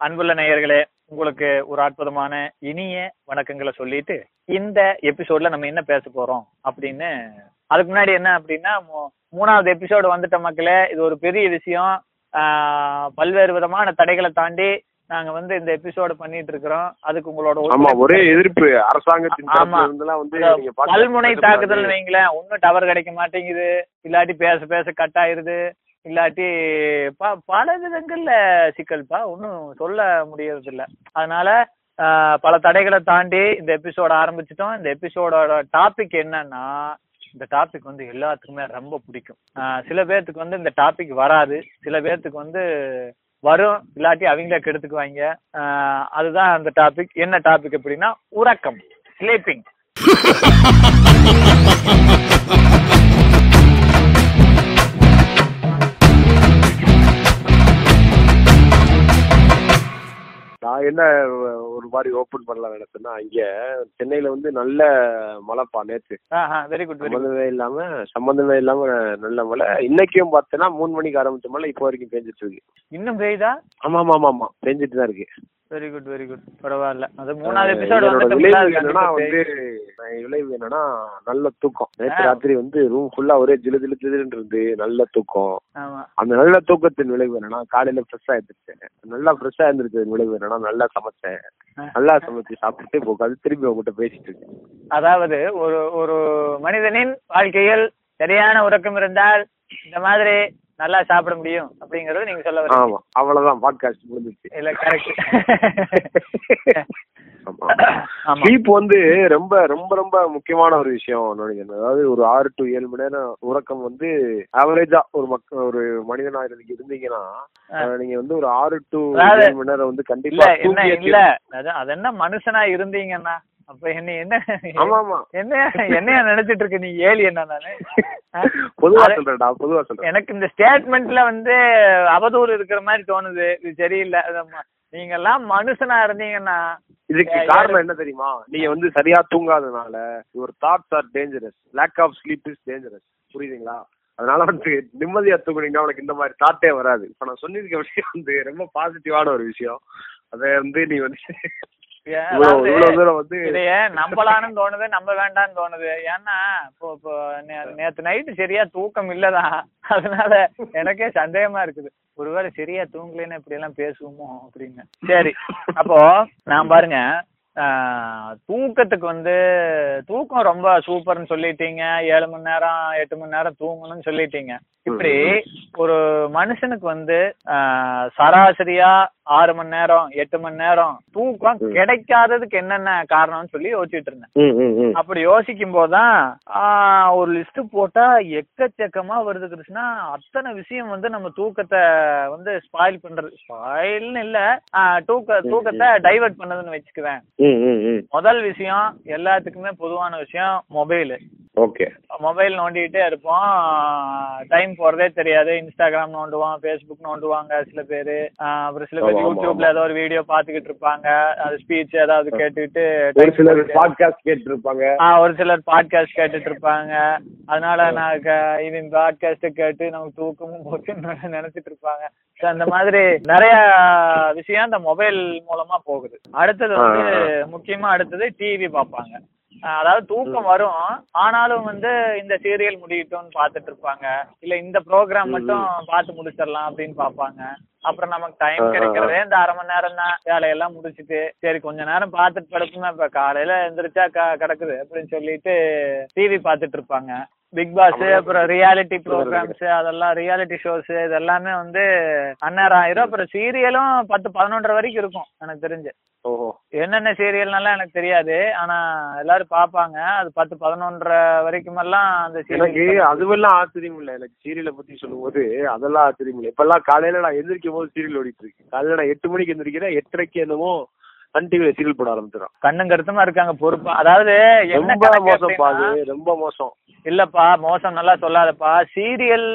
அன்புள்ள நேயர்களே உங்களுக்கு ஒரு அற்புதமான இனிய வணக்கங்களை சொல்லிட்டு இந்த எபிசோட்ல நம்ம என்ன பேச போறோம் அப்படின்னு அதுக்கு முன்னாடி என்ன அப்படின்னா மூணாவது எபிசோடு வந்துட்ட மக்களே இது ஒரு பெரிய விஷயம். பல்வேறு விதமான தடைகளை தாண்டி நாங்க வந்து இந்த எபிசோடு பண்ணிட்டு இருக்கிறோம். அதுக்கு உங்களோட ஒரே எதிர்ப்பு. அரசாங்கத்தின் ஆமா. பல்முனை தாக்குதல். வைங்களேன் ஒன்னும் டவர் கிடைக்க மாட்டேங்குது. இல்லாட்டி பேச பேச கட் ஆயிருது. இல்லாட்டி ப- பல விதங்கள்ல சிக்கல்ப்பா. ஒன்றும் சொல்ல முடியறது இல்ல அதனால பல தடைகளை தாண்டி இந்த எபிசோட ஆரம்பிச்சிட்டோம். இந்த எபிசோடோட டாபிக் என்னன்னா இந்த டாபிக் வந்து எல்லாத்துக்குமே ரொம்ப பிடிக்கும். சில பேர்த்துக்கு வந்து இந்த டாபிக் வராது. சில பேர்த்துக்கு வந்து வரும். இல்லாட்டி அவங்களே கெடுத்துக்குவாங்க. அதுதான் அந்த டாபிக் என்ன டாபிக் அப்படின்னா உறக்கம். ஸ்லீப்பிங் என்ன ஒரு மாதிரி ஓபன் பண்ணலாம் நினைச்சேன்னா இங்க சென்னையில வந்து நல்ல மழைப்பா நேத்து வெரி குட் சம்பந்தமே இல்லாம சம்பந்தமே இல்லாம நல்ல மழை இன்னைக்கும் பார்த்தேன்னா மூணு மணிக்கு ஆரம்பிச்ச மழை இப்போ வரைக்கும் பெஞ்சிட்டு இருக்கு. இன்னும் பெய்தா ஆமா ஆமா ஆமா ஆமா பெஞ்சிட்டு தான் இருக்கு. வெரி குட் வெரி குட் பரவாயில்ல. அது மூணாவது எபிசோடு விளைவு என்னன்னா வந்து விளைவு என்னன்னா நல்ல தூக்கம். நேற்று. ராத்திரி வந்து ரூம் ஃபுல்லா ஒரே ஜிலு ஜிலு ஜிலுன்னு இருந்து நல்ல தூக்கம். அந்த நல்ல தூக்கத்தின் விளைவு என்னன்னா காலையில ஃப்ரெஷ்ஷா எழுந்திரிச்சேன் நல்லா ஃப்ரெஷ்ஷா எழுந்திரிச்சதன் விளைவு என்னன்னா நல்லா சமைச்சேன். நல்லா சமைச்சு சாப்பிட்டு உட்காந்து திரும்பி உங்ககிட்ட பேசிட்டு இருக்கேன். அதாவது ஒரு ஒரு மனிதனின் வாழ்க்கையில் சரியான உறக்கம் இருந்தால் இந்த மாதிரி நல்லா சாப்பிட முடியும் அப்படிங்கறது நீங்க சொல்ல வரீங்க. ஆமா அவ்வளவுதான் பாட்காஸ்ட் முடிஞ்சிச்சு இல்ல கரெக்ட் ஸ்லீப் வந்து ரொம்ப ரொம்ப ரொம்ப முக்கியமான ஒரு விஷயம் நினைக்கிறேன் அதாவது ஒரு ஆறு டு ஏழு மணி நேரம் உறக்கம் வந்து ஆவரேஜா ஒரு மக்க ஒரு மனிதனா இருந்து இருந்தீங்கன்னா நீங்க வந்து ஒரு ஆறு டு ஏழு மணி நேரம் வந்து கண்டிப்பா இல்ல அது என்ன மனுஷனா இருந்தீங்கன்னா அப்ப என்ன என்ன என்ன என்னைய நினைச்சிட்டு இருக்க நீ ஏலி என்ன நானு? பொதுவா சொல்றேன்டா பொதுவா சொல்றேன். எனக்கு இந்த ஸ்டேட்மெண்ட்ல வந்து அவதூறு இருக்கிற மாதிரி தோணுது. இது சரியில்லை. நீங்க எல்லாம் மனுஷனா இருந்தீங்கன்னா இதுக்கு காரணம் என்ன தெரியுமா? நீங்க வந்து சரியா தூங்காதனால your thoughts are dangerous lack of sleep is dangerous புரியுதுங்களா? அதனால வந்து நிம்மதியா தூங்குனீங்கன்னா உனக்கு இந்த மாதிரி தாட்டே வராது. இப்ப நான் சொன்னிருக்க விஷயம் வந்து ரொம்ப பாசிட்டிவான ஒரு விஷயம். அதை வந்து நீ வந்து இதைய நம்பலான்னு தோணுது நம்ப வேண்டாம்னு தோணுது? ஏன்னா இப்போ நேத்து நைட்டு சரியா தூக்கம் இல்லதான் அதனால எனக்கே சந்தேகமா இருக்குது. ஒருவேளை சரியா தூங்கலைன்னு இப்படி எல்லாம் பேசுவோமோ அப்படின்னு. சரி அப்போ நான் பாருங்க ஆஹ், தூக்கத்துக்கு வந்து தூக்கம் ரொம்ப சூப்பர்னு சொல்லிட்டீங்க. ஏழு மணி நேரம் எட்டு மணி நேரம் தூங்கணும்னு சொல்லிட்டீங்க. இப்படி ஒரு மனுஷனுக்கு வந்து சராசரியா ஆறு மணி நேரம் எட்டு மணி நேரம் தூக்கம். கிடைக்காததுக்கு என்னென்ன காரணம்னு சொல்லி யோசிச்சுட்டு இருந்தேன். அப்படி யோசிக்கும் போதுதான் ஒரு லிஸ்ட் போட்டா எக்கச்சக்கமா வருது கிருஷ்ணா. அத்தனை விஷயம் வந்து நம்ம தூக்கத்தை வந்து ஸ்பாயில் பண்றது ஸ்பாயில்னு இல்ல தூக்க தூக்கத்தை டைவர்ட் பண்ணதுன்னு வச்சுக்குவேன். முதல் விஷயம் எல்லாத்துக்குமே பொதுவான விஷயம் மொபைல் ஓகே. மொபைல் நோண்டிக்கிட்டே இருப்போம் டைம் போறதே தெரியாது. இன்ஸ்டாகிராம் நோண்டுவோம் ஃபேஸ்புக் நோண்டுவாங்க சில பேர். அப்புறம் சில பேர் யூடியூப்ல. ஏதோ ஒரு வீடியோ பாத்துக்கிட்டு இருப்பாங்க. அது ஸ்பீச் ஏதாவது கேட்டுக்கிட்டு ஒரு சிலர் பாட்காஸ்ட் கேட்டு இருப்பாங்க ஒரு சிலர் பாட்காஸ்ட் கேட்டுட்டு இருப்பாங்க அதனால நான் இவன் பாட்காஸ்ட் கேட்டு நமக்கு தூக்கமும் போச்சுன்னு நினைச்சிட்டு இருப்பாங்க. அந்த மாதிரி நிறைய விஷயம் இந்த மொபைல் மூலமா போகுது. அடுத்தது வந்து முக்கியமா அடுத்தது டிவி பார்ப்பாங்க. அதாவது தூக்கம் வரும். ஆனாலும் வந்து இந்த சீரியல் முடியட்டும்னு பார்த்துட்டு இருப்பாங்க. இல்ல இந்த ப்ரோக்ராம் மட்டும் பார்த்து முடிச்சிடலாம் அப்படின்னு பார்ப்பாங்க. அப்புறம் நமக்கு டைம். கிடைக்கிறதே இந்த அரை மணி நேரம் தான். வேலையெல்லாம் முடிச்சிட்டு சரி கொஞ்ச நேரம் பார்த்துட்டு படுப்புமே இப்ப காலையில எந்திரிச்சா கிடக்குது அப்படின்னு சொல்லிட்டு டிவி பார்த்துட்டு இருப்பாங்க. பிக் பாஸ் அப்புறம் ரியாலிட்டி ப்ரோக்ராம்ஸ் அதெல்லாம் ரியாலிட்டி ஷோஸ் இதெல்லாமே வந்து அந்நேரம் ஆயிரும். அப்புறம் சீரியலும் பத்து பதினொன்றரை வரைக்கும் இருக்கும் எனக்கு தெரிஞ்சு. ஓஹோ. என்னென்ன சீரியல்னாலாம் எனக்கு தெரியாது. ஆனா எல்லாரும் பாப்பாங்க அது பத்து பதினொன்றரை வரைக்குமெல்லாம் அந்த எனக்கு அதுவெல்லாம் ஆச்சரியம் இல்ல. எனக்கு சீரியலை பத்தி சொல்லும்போது அதெல்லாம் ஆச்சரியம் இல்ல. இப்பெல்லாம் காலையில நான் எந்திரிக்கும் போது சீரியல் ஓடிட்டு இருக்கு. காலையில நான் எட்டு மணிக்கு எந்திரிக்கிறேன். எட்டரைக்கு என்னமோ சன் டிவில சீரியல் போட ஆரம்பிச்சிடும் கண்ணும் கருத்துமா இருக்காங்க பொறுப்பா. அதாவது என்ன ரொம்ப மோசம் அப்படின்னா, ரொம்ப மோசம். இல்லப்பா மோசம் நல்லா சொல்லாதப்பா. சீரியல்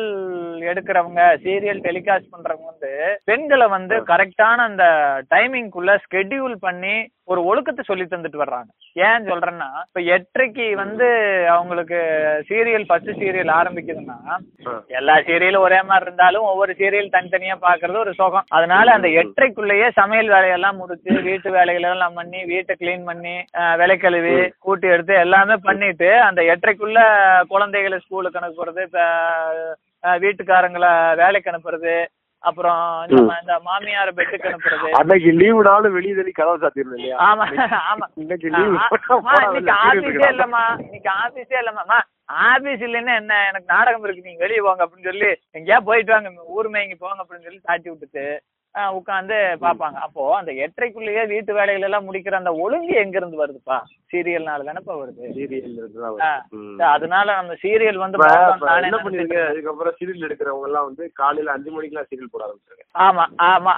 எடுக்கிறவங்க சீரியல் டெலிகாஸ்ட் பண்றவங்க வந்து பெண்களை வந்து கரெக்டான அந்த டைமிங்குள்ள ஸ்கெட்யூல் பண்ணி ஒரு ஒழுக்கத்தை சொல்லி தந்துட்டு வர்றாங்க. ஏன் சொல்றேன்னா இப்ப எட்டரைக்கு வந்து அவங்களுக்கு சீரியல் ஃபர்ஸ்ட் சீரியல் ஆரம்பிக்குதுன்னா. எல்லா சீரியலும் ஒரே மாதிரி இருந்தாலும் ஒவ்வொரு சீரியல் தனித்தனியா பாக்குறது ஒரு சுகம். அதனால அந்த எட்டரைக்குள்ளேயே சமையல் வேலையெல்லாம் முடிச்சு வீட்டு வேலைகள் எல்லாம் பண்ணி வீட்டை க்ளீன் பண்ணி விலை கழுவி கூட்டி எடுத்து எல்லாமே பண்ணிட்டு அந்த எட்டரைக்குள்ள குழந்தைகளை ஸ்கூலுக்கு அனுப்புறது வீட்டுக்காரங்களை வேலைக்கு அனுப்புறது அப்புறம் இந்த மாமியார பெட்டுக்கு அனுப்புறது. அன்னைக்கு லீவு நாளும் வெளியே தள்ளி கதவை இல்லையா? ஆமா ஆமா. இன்னைக்கு லீவு இன்னைக்கு ஆபீஸே இல்லம்மா. இன்னைக்கு ஆபீஸே இல்லம்மா. ஆபீஸ் இல்லைன்னா என்ன? எனக்கு நாடகம் இருக்கு. நீங்க வெளியே போங்க அப்படின்னு சொல்லி எங்கேயா போயிட்டு வாங்க. ஊர் மேய்ங்க போங்க அப்படின்னு சொல்லி தாட்டி விட்டுட்டு உட்காந்து பாப்பாங்க அப்போ அந்த எட்டரைக்குள்ளேயே வீட்டு வேலைகள் எல்லாம் முடிக்கிற அந்த ஒழுங்கு எங்க இருந்து வருதுப்பா? சீரியல்னால தானேப்பா வருது? சீரியல். அதனால நம்ம சீரியல் வந்து என்ன பண்ணுவீங்க அதுக்கப்புறம் சீரியல் எடுக்கிறவங்க எல்லாம் வந்து காலையில அஞ்சு மணிக்கெல்லாம் சீரியல் போட ஆரம்பிச்சிருங்க. ஆமா ஆமா.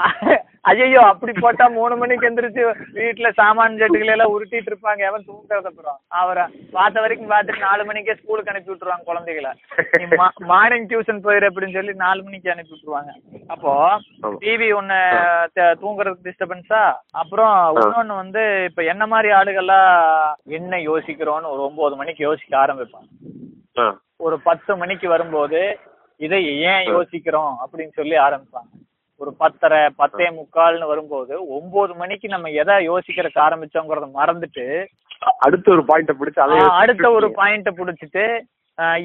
ஐயோ அப்படி போட்டா மூணு மணிக்கு எந்திரிச்சு வீட்டுல சாமான் ஜெட்டுகளை எல்லாம் உருட்டிட்டு இருப்பாங்க. எவன் தூங்குறது அப்புறம் அவரை பார்த்த வரைக்கும் பார்த்துட்டு நாலு மணிக்கே ஸ்கூலுக்கு அனுப்பி விட்டுருவாங்க குழந்தைகளை. மார்னிங் டியூஷன் போயிரு அப்படின்னு சொல்லி நாலு மணிக்கு அனுப்பி விட்டுருவாங்க. அப்போ. டிவி ஒண்ணு தூங்குறதுக்கு டிஸ்டர்பன்ஸா அப்புறம் இன்னொன்னு வந்து இப்ப என்ன மாதிரி ஆளுகள்லாம் என்ன யோசிக்கிறோம்னு ஒரு ஒன்பது மணிக்கு யோசிக்க ஆரம்பிப்பாங்க. ஒரு பத்து மணிக்கு வரும்போது இதை ஏன் யோசிக்கிறோம் அப்படின்னு சொல்லி ஆரம்பிப்பாங்க. ஒரு பத்தரை பத்தே முக்கால்னு வரும்போது ஒன்பது மணிக்கு நம்ம எதை யோசிக்கிறதுக்கு ஆரம்பிச்சோங்கிறத மறந்துட்டு அடுத்த ஒரு பாயிண்ட பிடிச்சு அடுத்த ஒரு பாயிண்ட புடிச்சிட்டு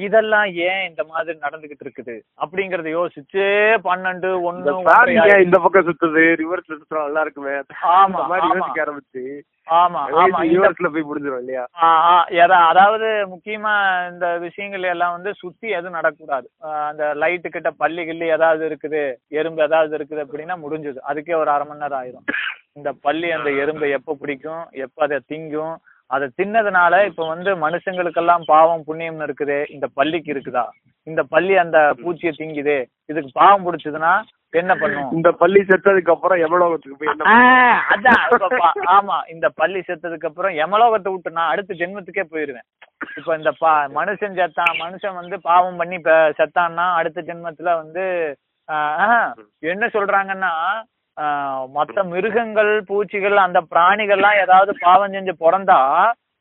இதெல்லாம் ஏன் இந்த மாதிரி நடந்துகிட்டு இருக்குது? அப்படிங்கறத யோசிச்சு பன்னெண்டு ஒண்ணு இந்த பக்கம் சுத்துது? ரிவர்ஸ்ல சுத்துறா நல்லா இருக்குமே. ஆமா. யோசிக்க ஆரம்பிச்சு. ஆமா ஆமா. ரிவர்ஸ்ல போய் முடிஞ்சிடும் இல்லையா? அதாவது முக்கியமா இந்த விஷயங்கள் எல்லாம் வந்து சுத்தி எதுவும் நடக்கக்கூடாது. அந்த லைட்டு கிட்ட பள்ளி கிள்ளி ஏதாவது இருக்குது எறும்பு ஏதாவது இருக்குது அப்படின்னா முடிஞ்சது. அதுக்கே ஒரு அரை மணி நேரம் ஆயிரும். இந்த பள்ளி அந்த எறும்பை எப்ப பிடிக்கும்? எப்ப அதை திங்கும்? அதை தின்னதுனால இப்ப வந்து மனுஷங்களுக்கெல்லாம் பாவம் புண்ணியம்னு இருக்குது இந்த பள்ளிக்கு இருக்குதா? இந்த பள்ளி அந்த பூச்சியை திங்குது இதுக்கு பாவம் பிடிச்சதுன்னா என்ன பண்ணும்? இந்த பள்ளி செத்ததுக்கு அப்புறம் எவ்வளவுக்கு போய் அதான் ஆமா இந்த பள்ளி செத்ததுக்கு அப்புறம் யமலோகத்தை விட்டு நான் அடுத்த ஜென்மத்துக்கே போயிருவேன். இப்ப இந்த பா மனுஷன் செத்தான் மனுஷன் வந்து பாவம் பண்ணி செத்தான்னா அடுத்த ஜென்மத்துல வந்து என்ன சொல்றாங்கன்னா மத்த மிருகங்கள் பூச்சிகள் அந்த பிராணிகள்லாம் ஏதாவது பாவம் செஞ்சு பிறந்தா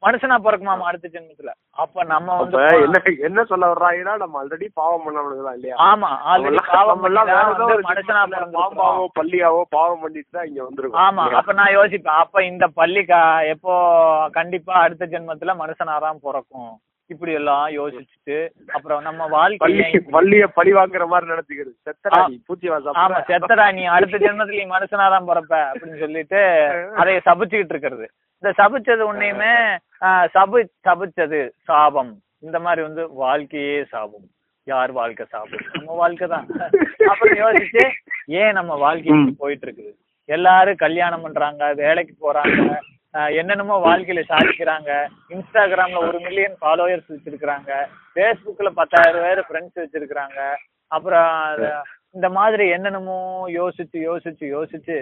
மனுஷனா பிறக்குமாமா அடுத்த ஜென்மத்துல? அப்ப நம்ம வந்து என்ன என்ன சொல்ல வர்றாங்கன்னா நம்ம ஆல்ரெடி பாவம் பண்ணவனுங்களா இல்லையா? ஆமா ஆல்ரெடி பாவம் பண்ணி மனுஷனா. பாம்பாவோ பள்ளியாவோ பாவம் பண்ணிட்டு தான் இங்க வந்திருக்கோம். ஆமா? அப்ப நான் யோசிப்பேன். அப்ப இந்த பள்ளி க- எப்போ கண்டிப்பா அடுத்த ஜென்மத்துல மனுஷனாதான் பிறக்கும்? இப்படி எல்லாம் யோசிச்சுட்டு அப்புறம் நம்ம வாழ்க்கை பள்ளிய பழி வாங்குற மாதிரி நினைச்சுக்கிறது செத்தடா ஆ. நீ பூச்சி ஆமா செத்தடா நீ அடுத்த ஜென்மத்துல நீ மனுஷனாதான் பிறப்ப அப்படின்னு சொல்லிட்டு அதை சபிச்சுக்கிட்டு இருக்கிறது. இந்த சபிச்சது உன்னையுமே சபு சபிச்சது சாபம். இந்த மாதிரி வந்து வாழ்க்கையே சாபம். யார் வாழ்க்கை சாபம்? நம்ம வாழ்க்கை தான். அப்புறம் யோசிச்சு ஏன் நம்ம வாழ்க்கை போயிட்டு இருக்குது? எல்லாரும் கல்யாணம் பண்றாங்க வேலைக்கு போறாங்க என்னென்னமோ வாழ்க்கையில சாதிக்கிறாங்க. இன்ஸ்டாகிராம்ல ஒரு மில்லியன் ஃபாலோவர்ஸ் வச்சிருக்கிறாங்க. ஃபேஸ்புக்ல பத்தாயிரம் பேர் ஃப்ரெண்ட்ஸ் வச்சிருக்கிறாங்க. அப்புறம் இந்த மாதிரி என்னென்னமோ யோசிச்சு யோசிச்சு யோசிச்சு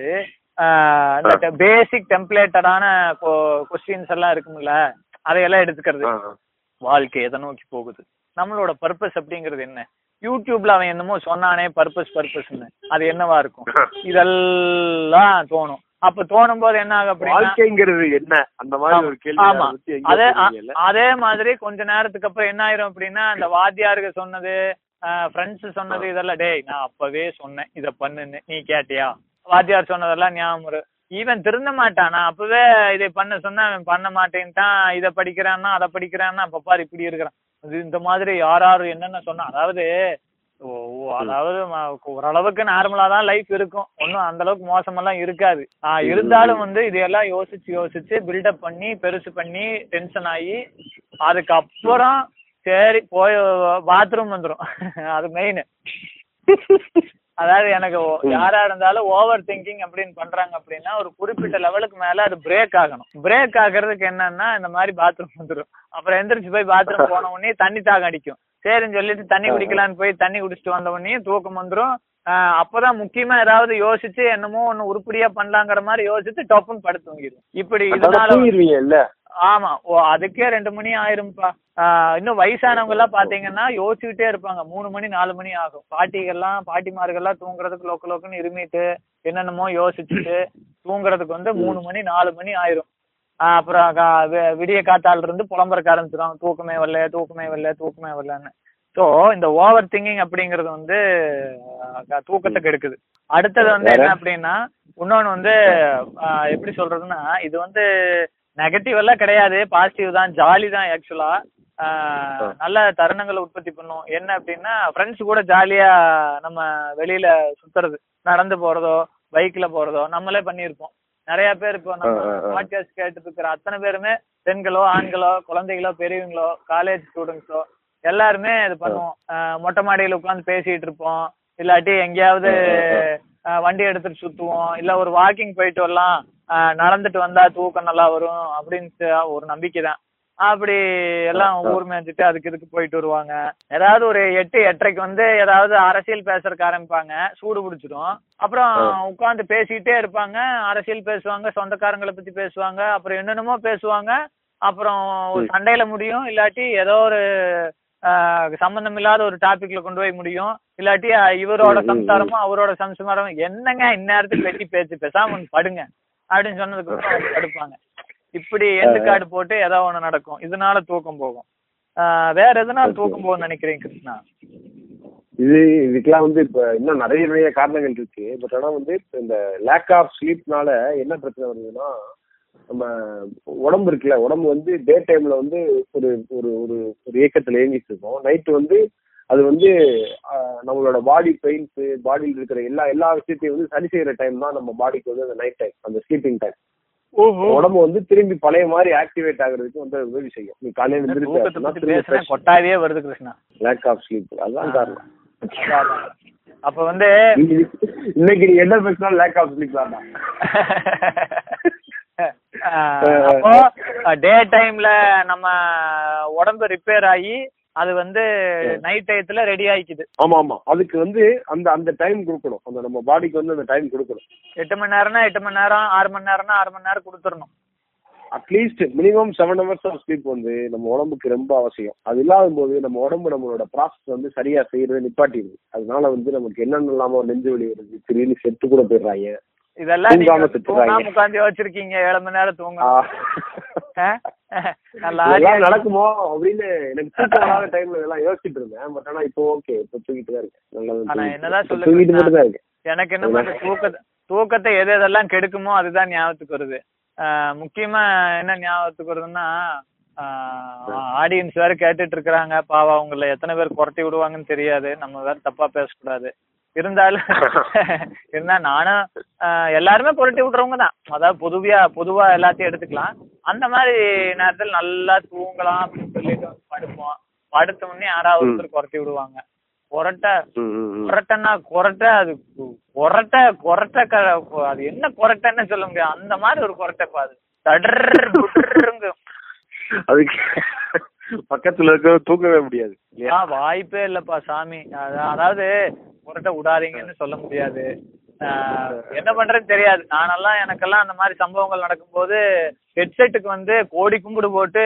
இந்த பேசிக் டெம்ப்ளேட்டடான கொஸ்டின்ஸ் எல்லாம் இருக்கும்ல அதையெல்லாம் எடுத்துக்கிறது. வாழ்க்கை எதை நோக்கி போகுது? நம்மளோட பர்பஸ் அப்படிங்கிறது என்ன? யூடியூப்ல அவன் என்னமோ சொன்னானே பர்பஸ் பர்பஸ்ன்னு அது என்னவா இருக்கும்? இதெல்லாம் தோணும். அப்ப தோணும் போது என்ன ஆகும் வாழ்க்கைங்கிறது என்ன? அந்த மாதிரி ஒரு கேள்வி ஆமா. அதை அதே மாதிரி கொஞ்ச நேரத்துக்கு அப்புறம் என்ன ஆயிரும் அப்படின்னா அந்த வாத்தியாருக்கு சொன்னது ஃப்ரெண்ட்ஸ் சொன்னது இதெல்லாம் டேய் நான் அப்பவே சொன்னேன் இத பண்ணுன்னு. நீ கேட்டியா? வாத்தியார் சொன்னதெல்லாம் ஞாபகம் இவன் திருந்த மாட்டான். நான் அப்பவே இதை பண்ண சொன்னா அவன் பண்ண மாட்டேன்ட்டான். இத படிக்கிறான்னா அதை படிக்கிறான்னா அப்ப பாரு இப்படி இருக்கிறான். இது இந்த மாதிரி யார் யாரு என்னென்ன சொன்னா அதாவது ஓ ஓ, அதாவது ஓரளவுக்கு நார்மலா தான் லைஃப் இருக்கும். ஒன்றும் அந்த அளவுக்கு மோசமெல்லாம் இருக்காது. இருந்தாலும் வந்து இதையெல்லாம் யோசிச்சு யோசிச்சு பில்டப் பண்ணி பெருசு பண்ணி டென்ஷன் ஆகி அதுக்கப்புறம் சரி போய் பாத்ரூம் வந்துரும். அது மெயின் அதாவது எனக்கு யாரா இருந்தாலும் ஓவர் திங்கிங் அப்படின்னு பண்றாங்க அப்படின்னா ஒரு குறிப்பிட்ட லெவலுக்கு மேல அது பிரேக் ஆகணும். பிரேக் ஆகுறதுக்கு என்னன்னா இந்த மாதிரி பாத்ரூம் வந்துரும். அப்புறம் எந்திரிச்சு போய் பாத்ரூம் போன உடனே தண்ணி தாகம் அடிக்கும். சரின்னு சொல்லிட்டு தண்ணி குடிக்கலான்னு போய் தண்ணி குடிச்சிட்டு வந்த உடனே தூக்கம் வந்துரும். ஆஹ் அப்பதான் முக்கியமா ஏதாவது யோசிச்சு என்னமோ ஒண்ணு உருப்படியா பண்ணலாங்கிற மாதிரி யோசிச்சு டப்புன்னு படுத்து தூங்கிடும் இப்படி இதனால ஆமா. ஓ அதுக்கே ரெண்டு மணி ஆயிரும்ப்பா ஆஹ் இன்னும் வயசானவங்க எல்லாம் பாத்தீங்கன்னா யோசிச்சுக்கிட்டே இருப்பாங்க. மூணு மணி நாலு மணி ஆகும். பாட்டிகள்லாம் பாட்டிமார்கள்லாம் தூங்குறதுக்கு லோக்கு லோக்குன்னு இருமிட்டு என்னென்னமோ யோசிச்சுட்டு தூங்குறதுக்கு வந்து மூணு மணி நாலு மணி ஆயிரும். அப்புறம் கா- வி- விடிய காத்தால இருந்து புலம்புறக்க ஆரம்பிச்சிடும் தூக்கமே வரல தூக்கமே வரல தூக்கமே வரலன்னு. ஸோ இந்த ஓவர் திங்கிங் அப்படிங்கிறது வந்து தூக்கத்தை கெடுக்குது. அடுத்தது வந்து என்ன அப்படின்னா இன்னொன்னு வந்து எப்படி சொல்றதுன்னா இது வந்து நெகட்டிவ் எல்லாம் கிடையாது. பாசிட்டிவ் தான் ஜாலி தான் ஆக்சுவலா நல்ல தருணங்களை உற்பத்தி பண்ணும். என்ன அப்படின்னா ஃப்ரெண்ட்ஸ் கூட ஜாலியா நம்ம வெளியில சுத்துறது. நடந்து போறதோ பைக்ல போறதோ நம்மளே பண்ணியிருப்போம். நிறைய பேர் இப்போ நம்ம. பாட்காஸ்ட் கேட்டு இருக்கிற அத்தனை பேருமே பெண்களோ ஆண்களோ குழந்தைகளோ பெரியவங்களோ காலேஜ் ஸ்டூடெண்ட்ஸோ எல்லாருமே இது பண்ணுவோம். மொட்டை மாடியில உட்காந்து பேசிட்டு இருப்போம். இல்லாட்டி எங்கேயாவது வண்டி எடுத்துட்டு சுத்துவோம். இல்ல ஒரு வாக்கிங் போயிட்டு வரலாம். நடந்துட்டு வந்தா தூக்கம் நல்லா வரும் அப்படின்ட்டு ஒரு நம்பிக்கை தான் அப்படி எல்லாம் ஊர் மேய்ஞ்சிட்டு அதுக்கு இதுக்கு போயிட்டு வருவாங்க. ஏதாவது ஒரு எட்டு எட்டரைக்கு வந்து ஏதாவது அரசியல் பேசுறதுக்கு ஆரம்பிப்பாங்க. சூடு பிடிச்சிடும். அப்புறம் உட்காந்து பேசிக்கிட்டே இருப்பாங்க. அரசியல் பேசுவாங்க சொந்தக்காரங்களை பத்தி பேசுவாங்க அப்புறம் என்னென்னமோ பேசுவாங்க. அப்புறம் ஒரு சண்டையில முடியும். இல்லாட்டி ஏதோ ஒரு சம்பந்தம் இல்லாத ஒரு டாபிக்ல கொண்டு போய் முடியும். இல்லாட்டி இவரோட சம்சாரமும் அவரோட சம்சாரமும் என்னங்க இந்நேரத்துக்கு வெட்டி பேச்சு பேசாம படுங்க. அப்படின்னு சொன்னதுக்கு அப்புறம் படுப்பாங்க. இப்படி எண்டு கார்டு போட்டு ஏதோ ஒண்ணு நடக்கும். இதனால தூக்கம் போகும். வேற எதனால தூக்கம் போகும்னு நினைக்கிறீங்க கிருஷ்ணா? இது இதுக்கெல்லாம் வந்து இப்ப இன்னும் நிறைய நிறைய காரணங்கள் இருக்கு. பட் ஆனா வந்து இந்த லேக் ஆஃப் ஸ்லீப்னால என்ன பிரச்சனை வருதுன்னா நம்ம உடம்பு இருக்குல்ல உடம்பு வந்து டே டைம்ல வந்து ஒரு ஒரு ஒரு ஒரு இயக்கத்துல இயங்கிட்டு இருக்கும். நைட்டு வந்து அது வந்து நம்மளோட பாடி பெயின்ஸ் பாடியில் இருக்கிற எல்லா எல்லா விஷயத்தையும் வந்து சரி செய்யற டைம் தான் நம்ம பாடிக்கு வந்து அந்த நைட் டைம் அந்த ஸ்லீப்பிங் டைம் உடம்பு வந்து திரும்பி பழைய மாதிரி ஆக்டிவேட் ஆகுறதுக்கு வந்து உதவி செய்யும். நீ காலையில பேசுனா கொட்டாவே வருது கிருஷ்ணா. லேக் ஆஃப் ஸ்லீப் அதுதான் காரணம். அப்ப வந்து இன்னைக்கு நீ என்ன பேசினாலும் லேக் ஆஃப் ஸ்லீப் தான் அப்போ டே டைம்ல நம்ம உடம்பு ரிப்பேர் ஆகி அது வந்து நைட் டயத்துல ரெடி ஆயிக்குது. ஆமா ஆமா அதுக்கு வந்து அந்த அந்த டைம் கொடுக்கணும். அந்த நம்ம பாடிக்கு வந்து அந்த டைம் கொடுக்கணும். எட்டு மணி நேரம்னா எட்டு மணி நேரம் ஆறு மணி நேரம்னா ஆறு மணி நேரம் கொடுத்துடணும். At least minimum seven hours of sleep வந்து நம்ம உடம்புக்கு ரொம்ப அவசியம். அது இல்லாத போது நம்ம உடம்பு நம்மளோட ப்ராசஸ் வந்து சரியா செய்யறது நிப்பாட்டிடுது. அதனால வந்து நமக்கு என்னென்ன இல்லாம நெஞ்சு வலி வருது திடீர்னு செத்து கூட போயிடுறாங்க. இதெல்லாம் தூங்காம உட்காந்து வச்சிருக்கீங்க ஏழு மணி நேரம் தூங்க நடக்குமோ அப்படின்னு எனக்கு தூக்கம் வராத டைம்ல இதெல்லாம் யோசிச்சுட்டு இருந்தேன். பட் ஆனா இப்போ ஓகே இப்போ தூங்கிட்டு தான் இருக்கேன். நல்லா என்னதான் தூங்கிட்டு மட்டும் தான் இருக்கேன். எனக்கு என்ன தூக்கத்தை தூக்கத்தை எது எதெல்லாம் கெடுக்குமோ அதுதான் ஞாபகத்துக்கு வருது. ஆஹ் முக்கியமா என்ன ஞாபகத்துக்கு வருதுன்னா ஆடியன்ஸ் வேற கேட்டுட்டு இருக்கிறாங்க. பாவம் அவங்கள எத்தனை பேர் குறட்டி விடுவாங்கன்னு தெரியாது. நம்ம வேற தப்பா பேசக்கூடாது. இருந்தாலும் இருந்தா நானும் எல்லாருமே புரட்டி விடுறவங்க தான். அதாவது பொதுவா பொதுவா எல்லாத்தையும் எடுத்துக்கலாம். அந்த மாதிரி நேரத்துல நல்லா தூங்கலாம் அப்படின்னு சொல்லிட்டு படுப்போம். படுத்த உடனே யாராவது ஒருத்தர் குறட்டி விடுவாங்க. கொரட்டை. கொரட்டைன்னா கொரட்டை அது கொரட்டை கொரட்டை க அது என்ன கொரட்டைன்னு சொல்ல முடியாது. அந்த மாதிரி ஒரு கொரட்டைப்பா அது. தடர். அதுக்கு பக்கத்துல இருக்க தூங்கவே முடியாது வாய்ப்பே இல்லப்பா சாமி. அத- அதாவது கொரட்டை விடாதீங்கன்னு சொல்ல முடியாது. என்ன பண்றதுன்னு தெரியாது. நானெல்லாம் எனக்கெல்லாம் அந்த மாதிரி சம்பவங்கள் நடக்கும்போது ஹெட்செட்டுக்கு வந்து கோடி கும்பிடு போட்டு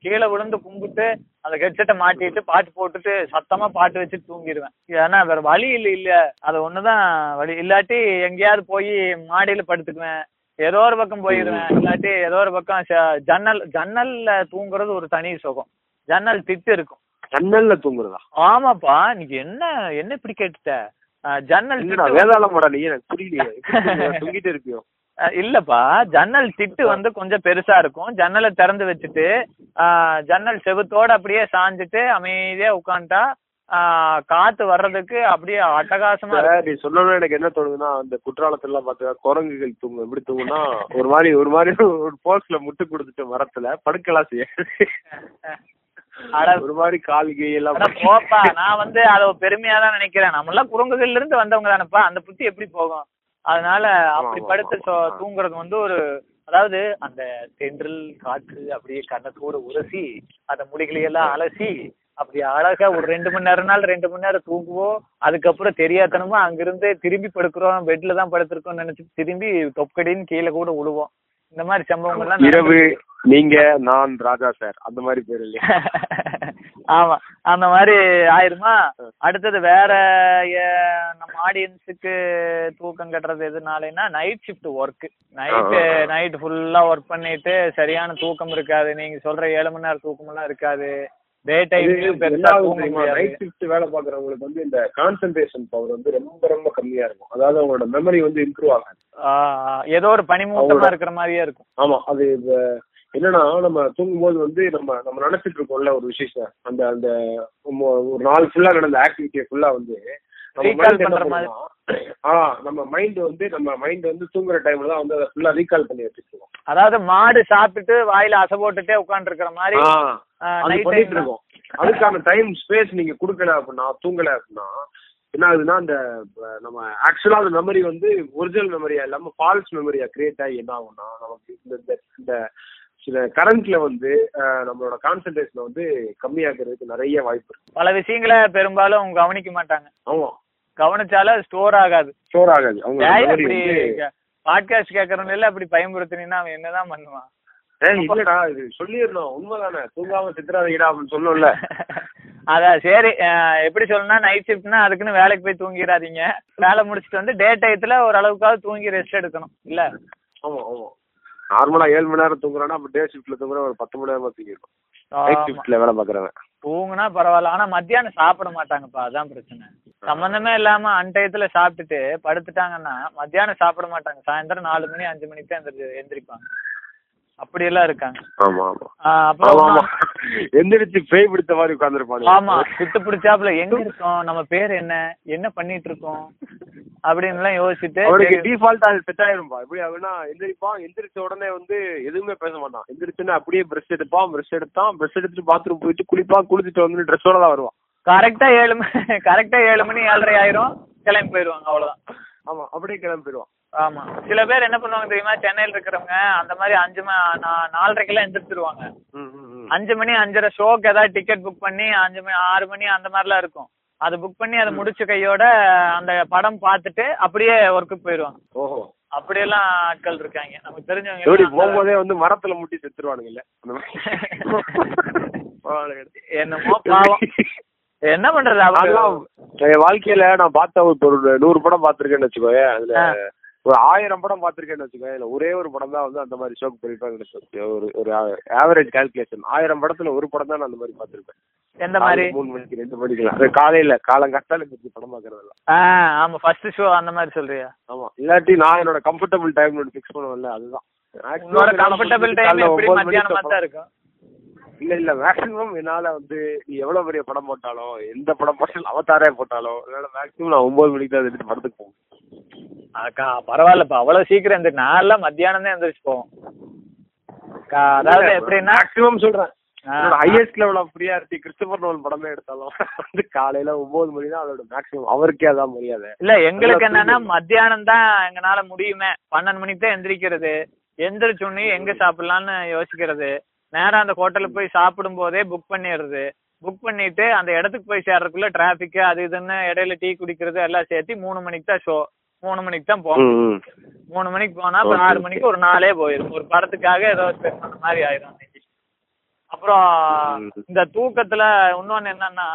கீழே விழுந்து கும்பிட்டு அந்த ஹெட்செட்டை மாட்டிட்டு பாட்டு போட்டுட்டு சத்தமா பாட்டு வச்சு தூங்கிடுவேன் ஏன்னா வேற வழி இல்லை இல்ல. அது ஒண்ணுதான் வழி. இல்லாட்டி எங்கேயாவது போய் மாடியில படுத்துக்குவேன். ஏதோ ஒரு பக்கம் போயிடுவேன் இல்லாட்டி ஏதோ ஒரு பக்கம் ஜன்னல் ஜன்னல்ல தூங்குறது ஒரு தனி சுகம். ஜன்னல் திட்டு இருக்கும். ஜன்னல்ல தூங்குறதா? ஆமாப்பா நீங்க என்ன என்ன இப்படி கேட்டுட்ட? ஜன்னல் வேதாளம் நீ எனக்கு புரியலையே? தூங்கிட்டே இருப்பியோ? இல்லப்பா ஜன்னல் திட்டு வந்து கொஞ்சம் பெருசா இருக்கும். ஜன்னலை திறந்து வச்சுட்டு ஜன்னல் செவுத்தோட அப்படியே சாஞ்சிட்டு அமைதியா உட்காந்துட்டா காத்து வர்றதுக்கு அப்படியே அட்டகாசமா நீ சொல்லணும் எனக்கு என்ன தோணுதுன்னா அந்த குற்றாலத்துல எல்லாம் குரங்குகள் தூங்கும். எப்படி தூங்கும்னா ஒரு மாதிரி ஒரு மாதிரி ஒரு போஸ்ட்ல முட்டு கொடுத்துட்டு மரத்துல படுக்கலாம் செய்ய அட ஒரு மாதிரி கால் கீ எல்லாம் போப்பா நான் வந்து அதை பெருமையா தான் நினைக்கிறேன். நம்ம எல்லாம் குரங்குகள்ல இருந்து வந்தவங்க தானேப்பா. அந்த புத்தி எப்படி போகும்? அதனால அப்படி படுத்து. தூங்குறது வந்து ஒரு அதாவது அந்த தென்றல் காற்று அப்படியே கண்ணத்தோட உரசி அந்த முடிகளை எல்லாம் அலசி அப்படி அழகா ஒரு ரெண்டு மணி நேரம்னாலும் ரெண்டு மணி நேரம் தூங்குவோம். அதுக்கப்புறம் தெரியாதனமா அங்கிருந்து திரும்பி படுக்கிறோம். பெட்ல தான் படுத்திருக்கோம்னு நினைச்சு திரும்பி தொப்பக்கடின்னு கீழே கூட விழுவோம். இந்த மாதிரி சம்பவங்கள்லாம் இரவு நீங்க நான் ராஜா சார் அந்த மாதிரி பேர் இல்லையா? ஆமா. அந்த மாதிரி ஆயிருமா? அடுத்தது வேற நம்ம ஆடியன்ஸுக்கு தூக்கம் கட்டுறது எதுனாலனா night shift work night night ஃபுல்லா ஒர்க் பண்ணிட்டு சரியான தூக்கம் இருக்காது. நீங்க சொல்ற ஏழு மணி நேரம் தூக்கம் எல்லாம் இருக்காது. டே டைம்லயும் பெருசா நைட் ஷிஃப்ட் வேலை பாக்குறவங்களுக்கு வந்து இந்த கான்சென்ட்ரேஷன் பவர் வந்து ரொம்ப ரொம்ப கம்மியா இருக்கும். அதாவது அவங்களோட மெமரி வந்து இம்ப்ரூவ் ஆகாது. ஆ, ஆ, ஏதோ ஒரு பனிமூட்டமா இருக்கிற மாதிரியே இருக்கும். ஆமா அது என்னன்னா நம்ம தூங்கும்போது வந்து நம்ம நம்ம நினைச்சிட்டு இருக்கோம்ல ஒரு விஷயம் அந்த அந்த ஒரு நாள் ஃபுல்லா நடந்த ஆக்டிவிட்டியை ஃபுல்லா வந்து என்ன பண்ற மாதிரி. நம்ம மைண்ட் வந்து நம்ம மைண்ட் வந்து தூங்குற டைம்ல தான் வந்து அதை ஃபுல்லா ரீகால் பண்ணி வச்சுருக்கோம் அதாவது மாடு சாப்பிட்டுட்டு வாயில அசை போட்டுட்டே உட்கார்ந்து இருக்கிற மாதிரி பண்ணிட்டு இருக்கோம். அதுக்கான டைம் ஸ்பேஸ் நீங்க கொடுக்கல அப்படின்னா தூங்கல அப்படின்னா என்ன ஆகுதுன்னா அந்த நம்ம ஆக்சுவலா அந்த மெமரி வந்து ஒரிஜினல் மெமரியா இல்லாம ஃபால்ஸ் மெமரியா கிரியேட் ஆகி என்ன ஆகும்னா நமக்கு இந்த- இந்த சில கரண்ட்ல வந்து நம்மளோட கான்சென்ட்ரேஷன் வந்து கம்மியாகிறதுக்கு நிறைய வாய்ப்பு இருக்கு. பல விஷயங்களை பெரும்பாலும் அவங்க கவனிக்க மாட்டாங்க. ஆமா. கவனிச்சாலும் ஸ்டோர் ஆகாது. ஸ்டோர் ஆகாது. அவங்க பாட்காஸ்ட் கேட்கறவங்க அப்படி பயன்படுத்தினீங்கன்னா அவன் என்னதான் பண்ணுவான்? இல்லடா இது சொல்லிடணும். உண்மைதானே? தூங்காம சித்திராதீடா அப்படின்னு சொல்லணும்ல அதான் சரி. எப்படி சொல்லணும்னா நைட் ஷிஃப்ட்னா அதுக்குன்னு வேலைக்கு போய் தூங்கிடாதீங்க. வேலை முடிச்சுட்டு வந்து டே டயத்துல ஓரளவுக்காவது தூங்கி ரெஸ்ட் எடுக்கணும் இல்ல? ஆமா ஆமா. நார்மலா ஏழு மணி நேரம் தூங்குறான்னா அப்ப டே ஷிஃப்ட்ல தூங்குற ஒரு பத்து மணி நேரமா தூங்கிருக்கும் நைட். ஷிஃப்ட்ல வேலை பாக்குறவன் தூங்குனா பரவாயில்ல. ஆனா மத்தியானம் சாப்பிட மாட்டாங்கப்பா. அதான் பிரச்சனை. சம்பந்தமே இல்லாம அன்டயத்துல சாப்பிட்டுட்டு படுத்துட்டாங்கன்னா மத்தியானம் சாப்பிட மாட்டாங்க. சாயந்தரம் நாலு மணி அஞ்சு மணிக்கு தான் எந்திரி எந்திரிப்பாங்க அப்படியெல்லாம் இருக்காங்க. ஆமா ஆமா. எந்திரிச்சு பேய் பிடித்த மாதிரி உட்கார்ந்துருப்பாங்க ஆமா குத்து பிடிச்சாப்புல எங்க இருக்கோம்? நம்ம பேர் என்ன? என்ன பண்ணிட்டு இருக்கோம்? அப்படின்னு எல்லாம் யோசிச்சுட்டு அவனுக்கு டிஃபால்ட் அது செட் ஆயிரும்பா எப்படி அவனா எந்திரிப்பான் எந்திரிச்ச உடனே வந்து எதுவுமே பேச மாட்டான். எந்திரிச்சுன்னா அப்படியே பிரஷ் எடுப்பான் பிரஷ் எடுத்தான் பிரஷ் எடுத்துட்டு பாத்ரூம் போயிட்டு குளிப்பான் குளிச்சுட்டு வந்து ட்ரெஸ்ஸோட தான் வருவான். கரெக்டா ஏழு மணி கரெக்டா ஏழு மணி ஏழரை ஆயிரும். கிளம்பி போயிருவாங்க அவ்வளவுதான். ஆமா அப்படியே கிளம்பி போயிடுவான். ஆமா. சில பேர் என்ன பண்ணுவாங்க தெரியுமா? சென்னையில இருக்கிறவங்க அந்த மாதிரி அஞ்சு ம நாலரைக்கெல்லாம் எந்திரிச்சிருவாங்க. அஞ்சு மணி அஞ்சரை ஷோக்கு ஏதாவது டிக்கெட் புக் பண்ணி அஞ்சு மணி ஆறு மணி அந்த மாதிரிலாம் இருக்கும். அது புக் பண்ணி அதை முடிச்ச கையோட அந்த படம் பார்த்துட்டு அப்படியே ஒர்க்குக்கு போயிடுவாங்க. ஓஹோ. அப்படியெல்லாம் ஆட்கள் இருக்காங்க. நமக்கு தெரிஞ்சவங்க போகும்போதே வந்து மரத்துல முட்டி செத்துருவானுங்கல்ல? என்னமோ பாவம். என்ன பண்றது அதெல்லாம் என் வாழ்க்கையில நான் பார்த்த ஒரு நூறு படம் பார்த்திருக்கேன்னு வச்சுக்கோயேன். அதுல. ஒரு ஆயிரம் படம் பார்த்திருக்கேன்னு வச்சுக்கோயேன். இதுல ஒரே ஒரு படம் தான் வந்து அந்த மாதிரி ஷோக்கு போயிருப்பாங்க ஒரு ஒரு ஆவரேஜ் கால்குலேஷன் ஆயிரம் படத்துல ஒரு படம் தான் நான் அந்த மாதிரி பார்த்திருப்பேன். எந்த மாதிரி? மூணு மணிக்கு ரெண்டு மணிக்குலாம் அது காலையில காலங்காத்தால இந்த படம் பார்க்கறதில்ல ஆ ஆமா ஃபர்ஸ்ட் ஷோ அந்த மாதிரி சொல்றியா? ஆமா. இல்லாட்டி நான் என்னோட கம்ஃபர்டபுள் டைம் ஃபிக்ஸ் பண்ணுவேன்ல அதுதான். கம்ஃபர்டபுள் டைம் எப்படி மணிக்கு மத்தியானமா தான் இருக்கும்? இல்ல இல்ல மேக்ஸிமம் என்னால வந்து நீ எவ்வளவு பெரிய படம் போட்டாலும் எந்த படம் போட்டாலும் அவதாரே போட்டாலும் என்னால மேக்ஸிமம் நான் ஒன்பது மணிக்கு தான் எடுத்து படத்துக்கு போவேன் அக்கா பரவாயில்லப்பா. அவ்வளவு சீக்கிரம் எந்திரி நான்லாம் மத்தியானம் தான் எந்திரிச்சு போவோம். அதாவது எப்படின்னா மேக்ஸிமம் சொல்றேன். Highest level of priority Christopher Nolan படமே எடுத்தாலும் வந்து காலையில ஒன்பது மணி தான் அதோட மேக்ஸிமம் அவருக்கே அதான் மரியாதை. இல்ல எங்களுக்கு என்னன்னா. மத்தியானம் தான் எங்கனால முடியுமே. பன்னெண்டு மணிக்கு தான் எந்திரிக்கிறது எந்திரிச்ச உடனே எங்க சாப்பிடலாம்னு யோசிக்கிறது. நேரா அந்த ஹோட்டலுக்கு போய் சாப்பிடும் போதே புக் பண்ணிடுறது. புக் பண்ணிட்டு அந்த இடத்துக்கு போய் சேர்றதுக்குள்ள டிராபிக் அது இதுன்னு இடையில டீ குடிக்கிறது எல்லாம் சேர்த்து மூணு மணிக்கு தான் ஷோ மூணு மணிக்கு தான் போகும் ம், ம். மூணு மணிக்கு போனா அப்புறம் ஆறு மணிக்கு ஒரு நாளே போயிடும் ஒரு படத்துக்காக ஏதோ ஸ்பெண்ட் பண்ண மாதிரி ஆயிரும் அன்னைக்கு. அப்புறம். இந்த தூக்கத்துல இன்னொன்னு என்னன்னா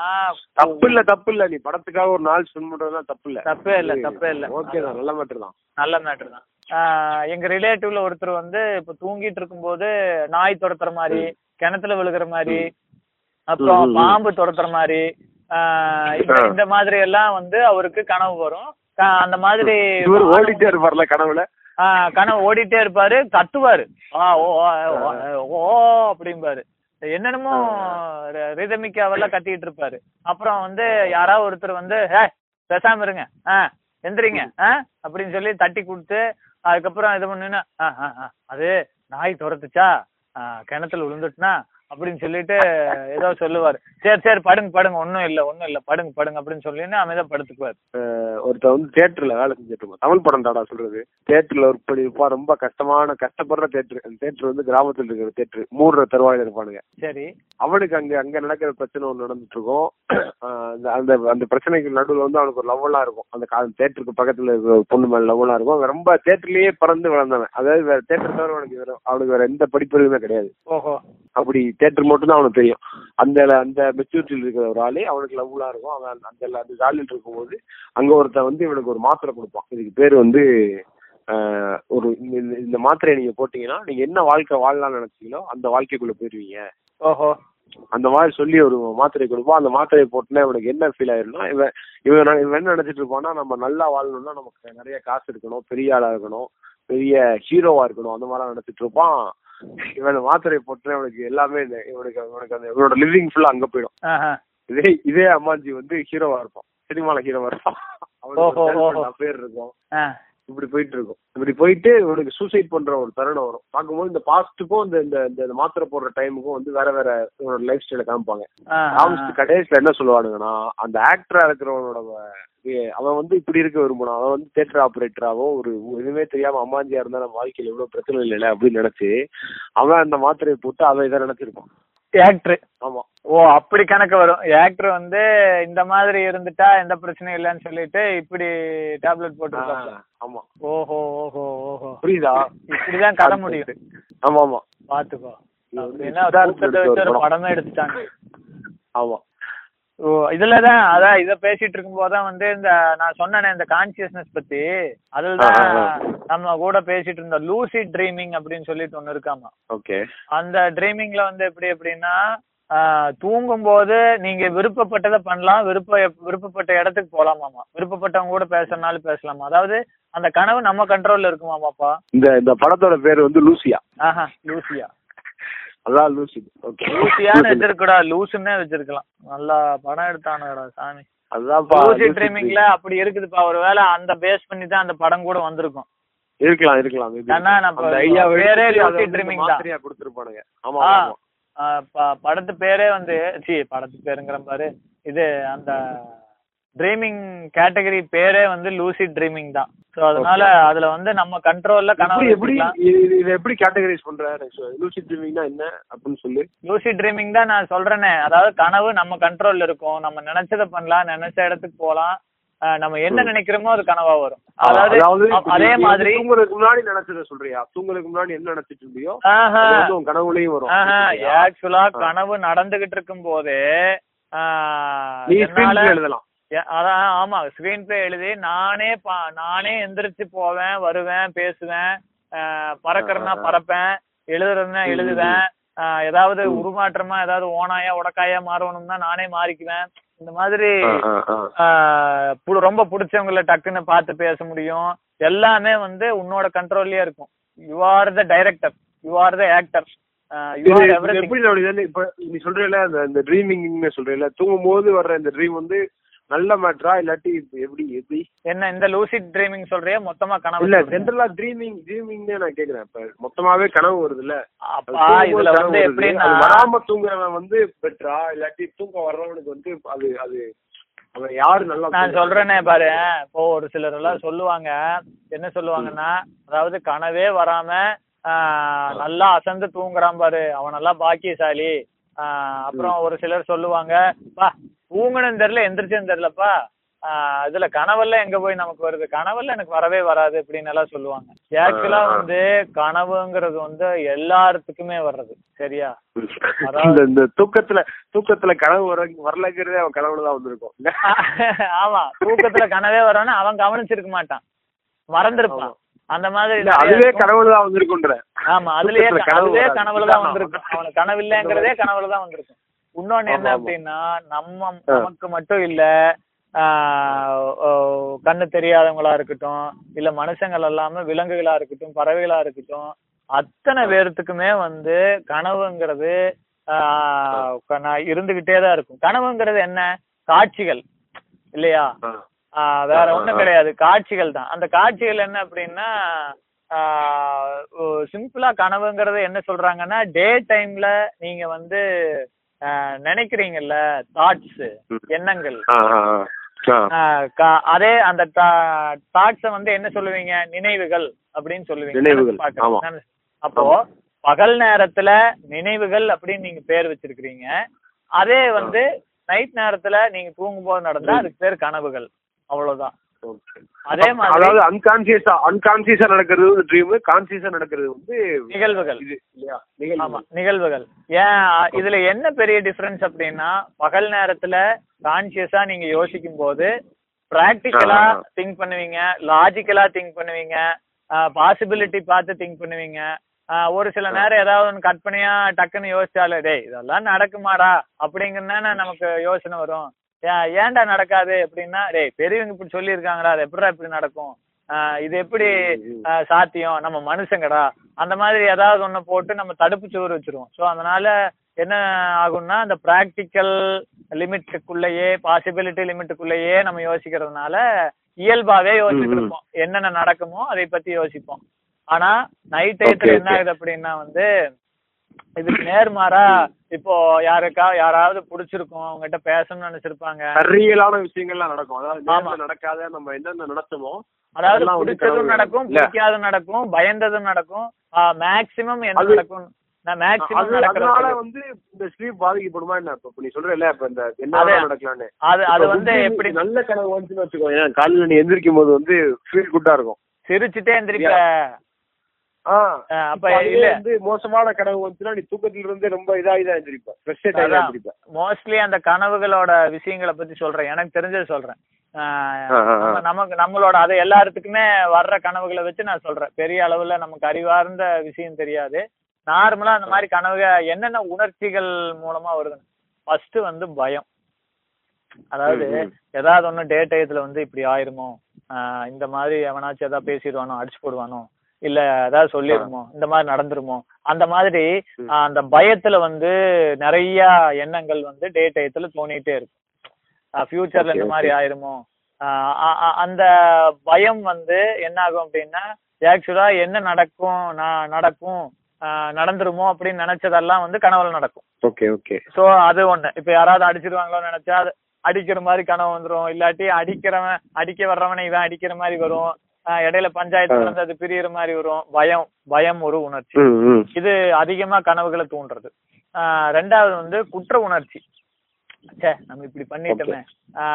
தப்பு இல்ல தப்பு இல்ல. நீ படத்துக்காக ஒரு நாள் ஸ்பெண்ட் பண்றதுலாம் தப்பு இல்ல. தப்பே இல்ல தப்பே இல்ல. ஓகே தான். நல்ல மேட்டர் தான். நல்ல மேட்டர் தான். எங்க ரிலேட்டிவ்ல ஒருத்தர் வந்து இப்ப தூங்கிட்டு இருக்கும்போது நாய் துரத்துற மாதிரி கிணத்துல விழுகிற மாதிரி அப்புறம். பாம்பு துரத்துற மாதிரி ஆஹ் இந்த- மாதிரி எல்லாம் வந்து அவருக்கு கனவு வரும். அந்த மாதிரி ஓடிட்டே இருப்பார்ல கனவுல? ஆஹ் கனவு ஓடிட்டே இருப்பாரு கத்துவாரு. ஆ ஓ அப்படிம்பாரு. என்னென்னமோ ரிதமிக்காவெல்லாம் கத்திட்டு இருப்பாரு. அப்புறம் வந்து யாராவது ஒருத்தர் வந்து பேசாம இருங்க. ஆ எந்திரிங்க. அப்படின்னு சொல்லி தட்டி கொடுத்து அதுக்கப்புறம் இது பண்ணுன்னா ஆ ஆ ஆ. அது நாய் துரத்துச்சா? கிணத்துல விழுந்துட்டுனா அப்படின்னு சொல்லிட்டு ஏதோ சொல்லுவாரு. சரி சரி படுங்க படுங்க ஒண்ணும் இல்ல ஒண்ணும் இல்ல படுங்க படுங்க அப்படின்னு சொல்லின்னு அமைதியா படுத்துக்குவாரு. ஒருத்தர் வந்து தியேட்டர்ல வேலை செஞ்சுட்டு இருப்பான் தமிழ் படம் தாடா சொல்றது. தியேட்டர்ல ஒர்க் பண்ணிருப்பான் ரொம்ப கஷ்டமான கஷ்டப்படுற தியேட்டர். அந்த தியேட்டர் வந்து கிராமத்துல இருக்கிற தியேட்டர். மூடுற தருவாயில இருப்பானுங்க. சரி. அவனுக்கு அங்க அங்க நடக்கிற பிரச்சனை ஒன்று நடந்துட்டு இருக்கும் அந்த அந்த பிரச்சனைக்கு நடுவில் வந்து அவனுக்கு ஒரு லவ்வெல்லாம் இருக்கும். அந்த தேட்டருக்கு பக்கத்துல இருக்கிற பொண்ணு மேல லவ்வெல்லாம் இருக்கும். அவன் ரொம்ப தேட்டர்லயே பிறந்து வளர்ந்தவன். அதாவது வேற தேட்டர் தவிர அவனுக்கு வேற அவனுக்கு வேற எந்த படிப்பறிவுமே கிடையாது. ஓஹோ. அப்படி தேட்டர் மட்டும் தான் அவனுக்கு தெரியும். அந்த அந்த மெச்சூரிட்டியில் இருக்கிற ஒரு ஆளே அவனுக்கு லவ்லாம் இருக்கும். அவன் அந்த அந்த ஜாலியில் இருக்கும்போது அங்க ஒருத்தன் வந்து இவனுக்கு ஒரு மாத்திரை கொடுப்பான். இதுக்கு பேர் வந்து ஒரு இந்த- மாத்திரையை நீங்க போட்டீங்கன்னா நீங்க என்ன வாழ்க்கை வாழலாம்னு நினைச்சீங்களோ அந்த வாழ்க்கைக்குள்ள போயிருவீங்க. ஓஹோ. அந்த மாதிரி சொல்லி ஒரு மாத்திரை கொடுப்போம் அந்த மாத்திரையை போட்டுனா இவனுக்கு என்ன ஃபீல் ஆயிரும்னா இவன் இவன் இவன் என்ன நினைச்சிட்டு இருப்பான்னா நம்ம நல்லா வாழணும்னா நமக்கு நிறைய காசு இருக்கணும் பெரிய ஆளா இருக்கணும் பெரிய ஹீரோவா இருக்கணும் அந்த மாதிரிலாம் நினைச்சிட்டு இருப்பான். இவன் அந்த மாத்திரையை போட்டுனா இவனுக்கு எல்லாமே இவனுக்கு இவனுக்கு அந்த இவனோட லிவிங் ஃபுல்லா அங்க போயிடும். இதே இதே அம்மாஜி வந்து ஹீரோவா இருப்பான் சினிமால ஹீரோவா இருப்பான். அவனுக்கு பேர் இருக்கும். இப்படி போயிட்டு இருக்கும் இப்படி போயிட்டு இவனுக்கு சூசைட் பண்ற ஒரு தருணம் வரும். பார்க்கும்போது இந்த பாஸ்ட்டுக்கும் இந்த இந்த இந்த மாத்திரை போடுற டைமுக்கும் வந்து வேற வேற இவனோட லைஃப் ஸ்டைல காமிப்பாங்க. காமிச்சிட்டு கடைசியில என்ன சொல்லுவானுங்கன்னா அந்த ஆக்டரா இருக்கிறவனோட அவன் வந்து இப்படி இருக்க விரும்பணும் அவன் வந்து தேட்டர் ஆபரேட்டராவோ ஒரு எதுவுமே தெரியாம அம்மாஞ்சியா இருந்தா நம்ம வாழ்க்கையில எவ்வளவு பிரச்சனை இல்லைல்ல அப்படின்னு நினைச்சு அவன் அந்த மாத்திரையை போட்டு அவன் இதை நினைச்சிருப்பான். ஆக்டர் ஆமா. ஓ அப்படி கணக்கு வரும். ஆக்டர் வந்து இந்த மாதிரி இருந்துட்டா எந்த பிரச்சனையும் இல்லைன்னு சொல்லிட்டு இப்படி டேப்லெட் போட்டுருக்காங்க ஆமா. ஓஹோ ஓஹோ ஓஹோ. புரியுதா? இப்படிதான் கதை முடியும். ஆமா ஆமா. பாத்துக்கோ. ஒரு ஒரு படம். எடுத்துட்டாங்க. ஆமா. ஓ இதுலதான் அதான் இத பேசிட்டு இருக்கும் போதுதான் வந்து இந்த நான் சொன்னேனே இந்த கான்சியஸ்னஸ் பத்தி. அதுலதான் நம்ம கூட பேசிட்டு இருந்தோம் லூசி ட்ரீமிங் அப்படின்னு சொல்லிட்டு ஒண்ணு இருக்காமா? ஓகே. அந்த ட்ரீமிங்ல வந்து எப்படி எப்படின்னா தூங்கும் போது நீங்க விருப்பப்பட்டதை பண்ணலாம். விருப்ப விருப்பப்பட்ட இடத்துக்கு போலாமாமா விருப்பப்பட்டவங்க கூட பேசுறதுனாலும் பேசலாமா? அதாவது அந்த கனவு நம்ம கண்ட்ரோல்ல இருக்குமாமாப்பா இந்த இந்த படத்தோட பேர் வந்து லூசியா. ஆஹா லூசியா. அதான் லூசி. ஓகே லூசியான்னு வச்சிருக்கடா லூசுன்னே வச்சிருக்கலாம். நல்லா படம் எடுத்தானுடா சாமி. அதான்ப்பா லூசி ட்ரீமிங்ல அப்படி இருக்குதுப்பா. ஒருவேளை அந்த பேஸ் பண்ணி தான் அந்த படம் கூட வந்திருக்கும். இருக்கலாம் இருக்கலாம். ஐடியா பேரே lucid dreaming தான். கொடுத்துருப்பானுங்க. ஆமா. படத்து பேரே வந்து சி படத்து பேருங்கிற பாரு. இது அந்த ட்ரீமிங் கேட்டகரி பேரே வந்து லூசி ட்ரீமிங் தான். சோ அதனால அதுல வந்து நம்ம கண்ட்ரோல்ல கனவு எப்படி. இது எப்படி கேட்டகரைஸ் பண்ற லூசிட் ட்ரீமிங்னா என்ன அப்படின்னு சொல்லு. லூசி ட்ரீமிங் தான் நான் சொல்றேனே. அதாவது கனவு நம்ம கண்ட்ரோல்ல இருக்கும். நம்ம நினைச்சதை பண்ணலாம் நினைச்ச இடத்துக்கு போலாம் ஆ, நம்ம என்ன நினைக்கிறோமோ அது கனவா வரும். அதாவது அதே மாதிரி தூங்குறதுக்கு முன்னாடி நினைச்சத சொல்றியா? தூங்குறதுக்கு முன்னாடி என்ன நினைச்சிட்டு இருந்தியோ கனவுலயும் வரும். ஆக்சுவலா கனவு நடந்துகிட்டு இருக்கும் போதே எழுதலாம். அதான் ஆமா ஸ்கிரீன் பிளே எழுதி நானே நானே எந்திரிச்சு போவேன் வருவேன் பேசுவேன் பறக்கறேன்னா. பறப்பேன் எழுதுறதுன்னா எழுதுவேன் ஏதாவது உருமாற்றமா ஏதாவது ஓனாயா உடக்காயா மாறணும்னா நானே மாறிக்குவேன். இந்த மாதிரி ரொம்ப பிடிச்சவங்கள டக்குன்னு பார்த்து பேச முடியும். எல்லாமே வந்து உன்னோட கண்ட்ரோல்லயே இருக்கும். You are the director you are the actor எப்படி இப்ப நீ சொல்றீல அந்த ட்ரீமிங்னு சொல்றீல தூங்கும் போது வர்ற இந்த ட்ரீம் வந்து நல்ல மேட்ரா இல்லாட்டி எப்படி எப்படி? என்ன இந்த லூசிட் ட்ரீமிங் சொல்றியா? மொத்தமா கனவு இல்ல? ஜென்ரலா ட்ரீமிங் ட்ரீமிங்னே நான் கேக்குறேன். இப்ப மொத்தமாவே கனவு வருது இல்ல அப்பா இதுல வந்து எப்படின்னா வராம தூங்குறவன் வந்து பெட்ரா இல்லாட்டி தூக்கம் வர்றவனுக்கு வந்து அது அது அவன் யாரு நல்லா நான்? சொல்றேனே பாரு. இப்போ ஒரு சிலர் எல்லாம் சொல்லுவாங்க. என்ன சொல்லுவாங்கன்னா அதாவது கனவே வராம நல்லா அசந்து தூங்குறான் பாரு. அவன் நல்லா பாக்கியசாலி. அப்புறம் ஒரு சிலர் சொல்லுவாங்க பா தூங்கணும் தெரியல எந்திரிச்சுன்னு தெரியலப்பா. ஆஹ், இதுல கனவெல்லாம் எங்க போய் நமக்கு வருது? கனவெல்லாம் எனக்கு வரவே வராது அப்படின்னு எல்லாம் சொல்லுவாங்க. ஆக்சுவலா வந்து கனவுங்கிறது வந்து எல்லாத்துக்குமே வர்றது. சரியா? இந்த தூக்கத்துல தூக்கத்துல கனவு வர வரலங்கிறதே அவன் கனவுல தான் வந்திருக்கும். ஆமா. தூக்கத்துல கனவே வரணும்னு அவன் கவனிச்சிருக்க மாட்டான். மறந்திருப்பான். அந்த மாதிரி அதுவே இருக்கும். கனவுல தான் வந்திருக்குன்ற ஆமா அதுலயே அதுவே வராது. கனவுல தான் வந்திருக்கும். அவனுக்கு கனவு இல்லங்கிறதே கனவுல தான் வந்திருக்கும். இன்னொன்னு என்ன. அப்படின்னா நம்ம. நமக்கு மட்டும் இல்ல கண்ணு தெரியாதவங்களா இருக்கட்டும் இல்ல மனுஷங்கள் இல்லாம விலங்குகளா இருக்கட்டும் பறவைகளா இருக்கட்டும் அத்தனை பேர்த்துக்குமே வந்து கனவுங்கிறது இருந்துகிட்டே தான் இருக்கும். கனவுங்கிறது என்ன? காட்சிகள். இல்லையா? வேற ஒண்ணும். கிடையாது. காட்சிகள் தான். அந்த காட்சிகள் என்ன அப்படின்னா சிம்பிளா கனவுங்கிறது என்ன சொல்றாங்கன்னா டே டைம்ல நீங்க வந்து நினைக்கிறீங்கல்ல? தாட்ஸ். எண்ணங்கள். அதே அந்த தாட்ஸ வந்து என்ன சொல்லுவீங்க? நினைவுகள் அப்படின்னு சொல்லுவீங்க. நினைவுகள், அப்போ பகல் நேரத்துல நினைவுகள் அப்படின்னு நீங்க பேர் வச்சிருக்கிறீங்க. அதே வந்து நைட் நேரத்துல நீங்க தூங்கும்போது நடந்தா அதுக்கு பேர் கனவுகள். அவ்வளவுதான். அதே மாதிரி அதாவது அன்கான்சியஸா அன்கான்சியஸா நடக்கிறது ட்ரீம் கான்சியஸா நடக்கிறது வந்து நிகழ்வுகள். இது இல்லையா? ஆமா நிகழ்வுகள். ஏன் இதுல என்ன பெரிய டிஃபரன்ஸ் அப்படின்னா பகல் நேரத்துல கான்சியஸா நீங்க யோசிக்கும் போது பிராக்டிக்கலா. திங்க் பண்ணுவீங்க லாஜிக்கலா திங்க் பண்ணுவீங்க பாசிபிலிட்டி பார்த்து திங்க் பண்ணுவீங்க. ஒரு சில நேரம் ஏதாவது ஒன்று கற்பனையா டக்குன்னு யோசிச்சாலே டேய் இதெல்லாம் நடக்குமாடா? அப்படிங்கன்னா நமக்கு யோசனை வரும். ஏன்டா நடக்காது அப்படின்னா டேய் பெரியவங்க இப்படி சொல்லியிருக்காங்கடா அது எப்படிடா இப்படி நடக்கும்? இது எப்படி சாத்தியம்? நம்ம மனுஷங்கடா. அந்த மாதிரி ஏதாவது ஒண்ணு போட்டு நம்ம தடுப்பு சுவர் வச்சிருவோம். ஸோ அதனால என்ன ஆகும்னா அந்த ப்ராக்டிக்கல் லிமிட்டுக்குள்ளேயே பாசிபிலிட்டி லிமிட்டுக்குள்ளேயே நம்ம யோசிக்கிறதுனால இயல்பாவே யோசிச்சுட்டு. இருப்போம். என்னென்ன நடக்குமோ அதை பத்தி யோசிப்போம். ஆனா நைட் டயத்துல என்ன. ஆகுது அப்படின்னா வந்து இதுக்கு நேர்மாறா இப்போ யாருக்கா யாராவது பிடிச்சிருக்கும் அவங்ககிட்ட பேசணும்னு நினைச்சிருப்பாங்க. சரியலான விஷயங்கள்லாம் நடக்கும். அதாவது நடக்காத நம்ம என்னென்ன நினைச்சோமோ அதாவது பிடிச்சதும். நடக்கும். பிடிக்காதும் நடக்கும் பயந்ததும் நடக்கும். மேக்சிமம் என்ன நடக்கும் அதனால. வந்து இந்த ஸ்லீப் பாதிக்கப்படுமா என்ன? இப்ப நீ சொல்றல இப்ப இந்த என்ன அது- நடக்கலாம்னு அது வந்து எப்படி நல்ல கனவு வந்துச்சுன்னு வச்சுக்கோ ஏன் காலையில நீ எந்திரிக்கும் போது வந்து ஃபீல் குட்டா இருக்கும். சிரிச்சுட்டே அஹ் அப்ப இல்ல. வந்து மோசமான கனவு வந்துச்சுன்னா நீ தூக்கத்துல இருந்து ரொம்ப இதா இதா எந்திரிப்ப. ஃப்ரெஷ்ஷேட் ஆகி அதான். எந்திரிப்ப. மோஸ்ட்லி அந்த கனவுகளோட விஷயங்களை பத்தி சொல்றேன். எனக்கு தெரிஞ்சது சொல்றேன். நமக்கு நம்மளோட அது எல்லாத்துக்குமே வர்ற கனவுகளை வச்சு நான் சொல்றேன். பெரிய அளவுல நமக்கு அறிவார்ந்த விஷயம் தெரியாது. நார்மலா அந்த மாதிரி கனவுக என்னென்ன உணர்ச்சிகள் மூலமா வருது ஃபர்ஸ்ட் வந்து பயம். அதாவது. ஏதாவது ஒண்ணு டே டயத்துல வந்து இப்படி ஆயிருமோ? இந்த மாதிரி எவனாச்சும் ஏதாவது பேசிடுவானோ அடிச்சு போடுவானோ? இல்ல ஏதாவது சொல்லிடுமோ இந்த மாதிரி நடந்துருமோ அந்த மாதிரி அந்த பயத்துல வந்து நிறைய எண்ணங்கள் வந்து டே டயத்துல தோணிட்டே இருக்கும். ஃபியூச்சர்ல இந்த மாதிரி. ஆயிருமோ? அந்த பயம் வந்து என்ன ஆகும் அப்படின்னா ஆக்சுவலா என்ன நடக்கும் நான் நடக்கும் ஆஹ் நடந்துருமோ அப்படின்னு நினைச்சதெல்லாம் வந்து கனவுல நடக்கும். Okay okay. சோ அது ஒண்ணு. இப்ப யாராவது அடிச்சிருவாங்களோன்னு நினைச்சா அடிக்கிற மாதிரி கனவு வந்துரும். இல்லாட்டி அடிக்கிறவன் அடிக்க வர்றவனை இவன் அடிக்கிற மாதிரி வரும். இடையில பஞ்சாயத்து. நடந்து அது பிரியற மாதிரி வரும். பயம் பயம் ஒரு உணர்ச்சி. இது அதிகமா கனவுகளை தூண்டுறது. ஆஹ் ரெண்டாவது வந்து குற்ற உணர்ச்சி. ச்சே நம்ம இப்படி பண்ணிட்டோமே.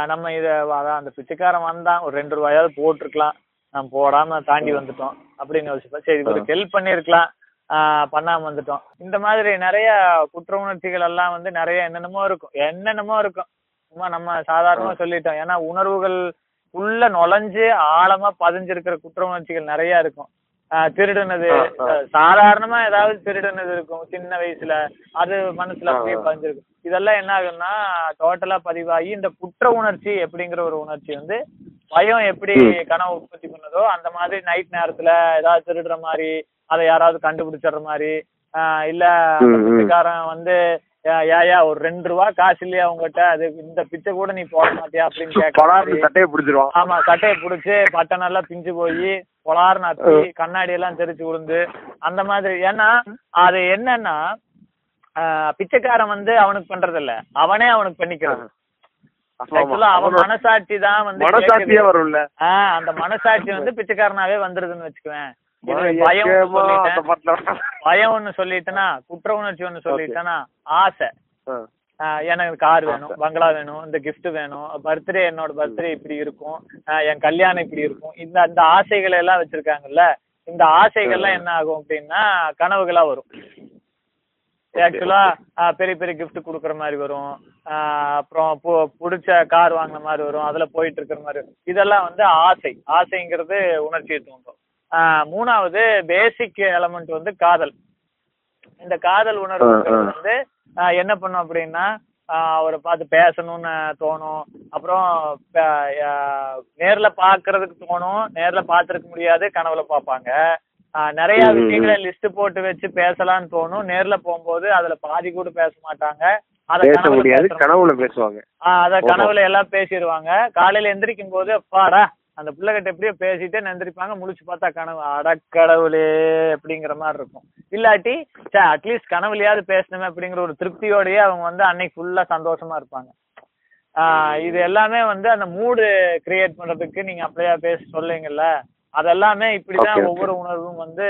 நம்ம இத அதான் அந்த பிச்சைக்காரன் வந்தான். ஒரு ரெண்டு ரூபாயாவது போட்டிருக்கலாம். நம்ம போடாம தாண்டி வந்துட்டோம். அப்படின்னு யோசிப்பேன். சரி இவருக்கு ஹெல்ப் பண்ணிருக்கலாம் ஆஹ் பண்ணாம வந்துட்டோம். இந்த மாதிரி நிறைய குற்ற உணர்ச்சிகள் எல்லாம் வந்து நிறைய என்னென்னமோ இருக்கும். என்னென்னமோ இருக்கும். சும்மா நம்ம சாதாரணமா சொல்லிட்டோம். ஏன்னா உணர்வுகள் உள்ள நுழைஞ்சு ஆழமா பதிஞ்சிருக்கிற குற்ற உணர்ச்சிகள் நிறைய இருக்கும் திருடுனது சாதாரணமா ஏதாவது திருடுனது இருக்கும் சின்ன வயசுல அது மனசுல அப்படியே. பதிஞ்சிருக்கும் இதெல்லாம் என்ன ஆகும்னா டோட்டலா பதிவாகி இந்த குற்ற உணர்ச்சி எப்படிங்கிற ஒரு உணர்ச்சி வந்து பயம் எப்படி. கனவு உற்பத்தி பண்ணுதோ அந்த மாதிரி நைட் நேரத்துல ஏதாவது திருடுற மாதிரி அதை யாராவது கண்டுபிடிச்சிடுற மாதிரி ஆஹ் இல்ல. பிச்சைக்காரன் வந்து "ஏ- ஏய்யா ஒரு ரெண்டு ரூபா காசு இல்லையா உங்ககிட்ட? அது இந்த பிச்சை கூட நீ போட மாட்டியா அப்படின்னு மாதிரி. சட்டையை பிடிச்சிருவான். ஆமா சட்டையை புடிச்சு பட்டன் எல்லாம் பிஞ்சு போய் பொலார்னு அத்தி கண்ணாடி எல்லாம் தெரிச்சு விழுந்து அந்த மாதிரி. ஏன்னா அது என்னன்னா பிச்சைக்காரன் வந்து அவனுக்கு பண்றது இல்ல அவனே அவனுக்கு. ஆக்சுவலா அவன் மனசாட்சி தான் வந்து மனசாட்சியே. வரும்ல. அந்த மனசாட்சி வந்து பிச்சைக்காரனாவே வந்துருதுன்னு வச்சுக்குவேன். பயம் ஒண்ணு சொல்லிட்டேன். குற்ற உணர்ச்சி ஒண்ணு சொல்லிட்டேனா ஆசை. எனக்கு கார் வேணும். பங்களா வேணும் இந்த gift வேணும் பர்த்டே என்னோட பர்த்டே இப்படி இருக்கும் என் கல்யாணம் இப்படி இருக்கும். இந்த அந்த ஆசைகளை எல்லாம் வச்சிருக்காங்கல்ல இந்த ஆசைகள்லாம் என்ன ஆகும் அப்படின்னா கனவுகளா வரும். ஆக்சுவலா பெரிய பெரிய gift கொடுக்குற மாதிரி வரும். ஆஹ் அப்புறம் புடிச்ச கார் வாங்கின மாதிரி வரும். அதுல போயிட்டு இருக்கிற மாதிரி வரும். இதெல்லாம் வந்து ஆசை. ஆசைங்கிறது உணர்ச்சியை தூண்டும். மூணாவது பேசிக் எலமெண்ட் வந்து காதல். இந்த காதல் உணர்வு. வந்து என்ன பண்ணும் அப்படின்னா அவரை பார்த்து பேசணும்னு தோணும். அப்புறம் நேர்ல பாக்குறதுக்கு தோணும். நேர்ல பாத்துருக்க முடியாது கனவுல பார்ப்பாங்க. ஆஹ் நிறைய விஷயங்களை லிஸ்ட் போட்டு வச்சு பேசலாம்னு தோணும். நேர்ல போகும்போது அதுல பாதி கூட பேச மாட்டாங்க. அத கனவுல முடியாது பேசுற- கனவுல பேசுவாங்க. அத. கனவுல எல்லாம் பேசிடுவாங்க. காலையில எந்திரிக்கும் போது அப்பாடா அந்த பிள்ளைகிட்ட எப்படியோ பேசிட்டே நந்திருப்பாங்க முழிச்சு பார்த்தா கனவு. அடக்கடவுளே அப்படிங்கிற மாதிரி இருக்கும். இல்லாட்டி சே அட்லீஸ்ட் கனவுலயாவது பேசணுமே அப்படிங்கிற ஒரு திருப்தியோடயே அவங்க வந்து அன்னைக்கு ஃபுல்லா சந்தோஷமா இருப்பாங்க. ஆஹ் இது எல்லாமே வந்து அந்த மூடு கிரியேட் பண்றதுக்கு நீங்க அப்படியே பேச சொல்லுங்கல்ல அதெல்லாமே இப்படிதான். ஒவ்வொரு உணர்வும் வந்து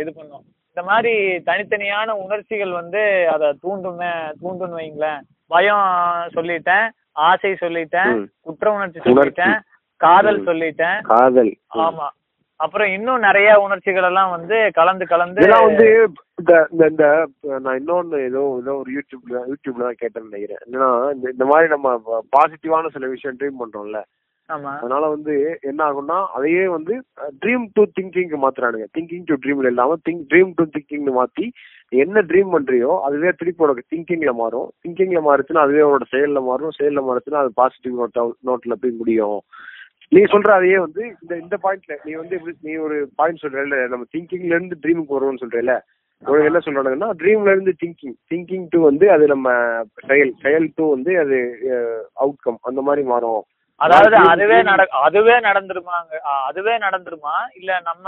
இது பண்ணும். இந்த மாதிரி தனித்தனியான உணர்ச்சிகள் வந்து அதை தூண்டுமே தூண்டுன்னு வைங்களேன். பயம் சொல்லிட்டேன் ஆசை சொல்லிட்டேன். குற்ற உணர்ச்சி சொல்லிட்டேன். காதல். சொல்லிட்டேன். காதல். ஆமா. அப்புறம் இன்னும் நிறைய உணர்ச்சிகள் எல்லாம் வந்து கலந்து கலந்து இதெல்லாம் வந்து இந்த இந்த இந்த நான் இன்னொன்னு ஏதோ ஏதோ ஒரு யூடியூப்ல யூடியூப்ல தான் கேட்டேன்னு நினைக்கிறேன். என்னன்னா இந்த இந்த மாதிரி நம்ம பாசிட்டிவான சில விஷயம் ட்ரீம் பண்றோம்ல. அதனால வந்து என்ன ஆகும்னா அதையே வந்து ட்ரீம் டு திங்கிங்க்கு மாத்துறானுங்க. திங்கிங் டு ட்ரீம்ல இல்லாம திங்க் ட்ரீம் டு திங்கிங்னு மாத்தி என்ன ட்ரீம் பண்றியோ அதுவே திருப்பி உனக்கு திங்கிங்ல மாறும். திங்கிங்ல மாறுச்சுன்னா அதுவே உன்னோட செயல்ல மாறும். செயல்ல மாறுச்சுன்னா அது பாசிட்டிவ் நோட் நோட்ல போய் முடியும். நீ சொல்ற அதையே வந்து இந்த இந்த பாயிண்ட்ல நீ வந்து நீ ஒரு பாயிண்ட் சொல்றல நம்ம திங்கிங்ல இருந்து ட்ரீமுக்கு வருவோம்னு சொல்றல உனக்கு என்ன சொல்றானுங்கன்னா ட்ரீம்ல இருந்து திங்கிங் திங்கிங் டு வந்து அது நம்ம செயல் செயல் டு வந்து அது அவுட்கம் அந்த மாதிரி மாறும் அதாவது அதுவே நட அதுவே நடந்துருமாங்க அதுவே நடந்துருமா இல்ல நம்ம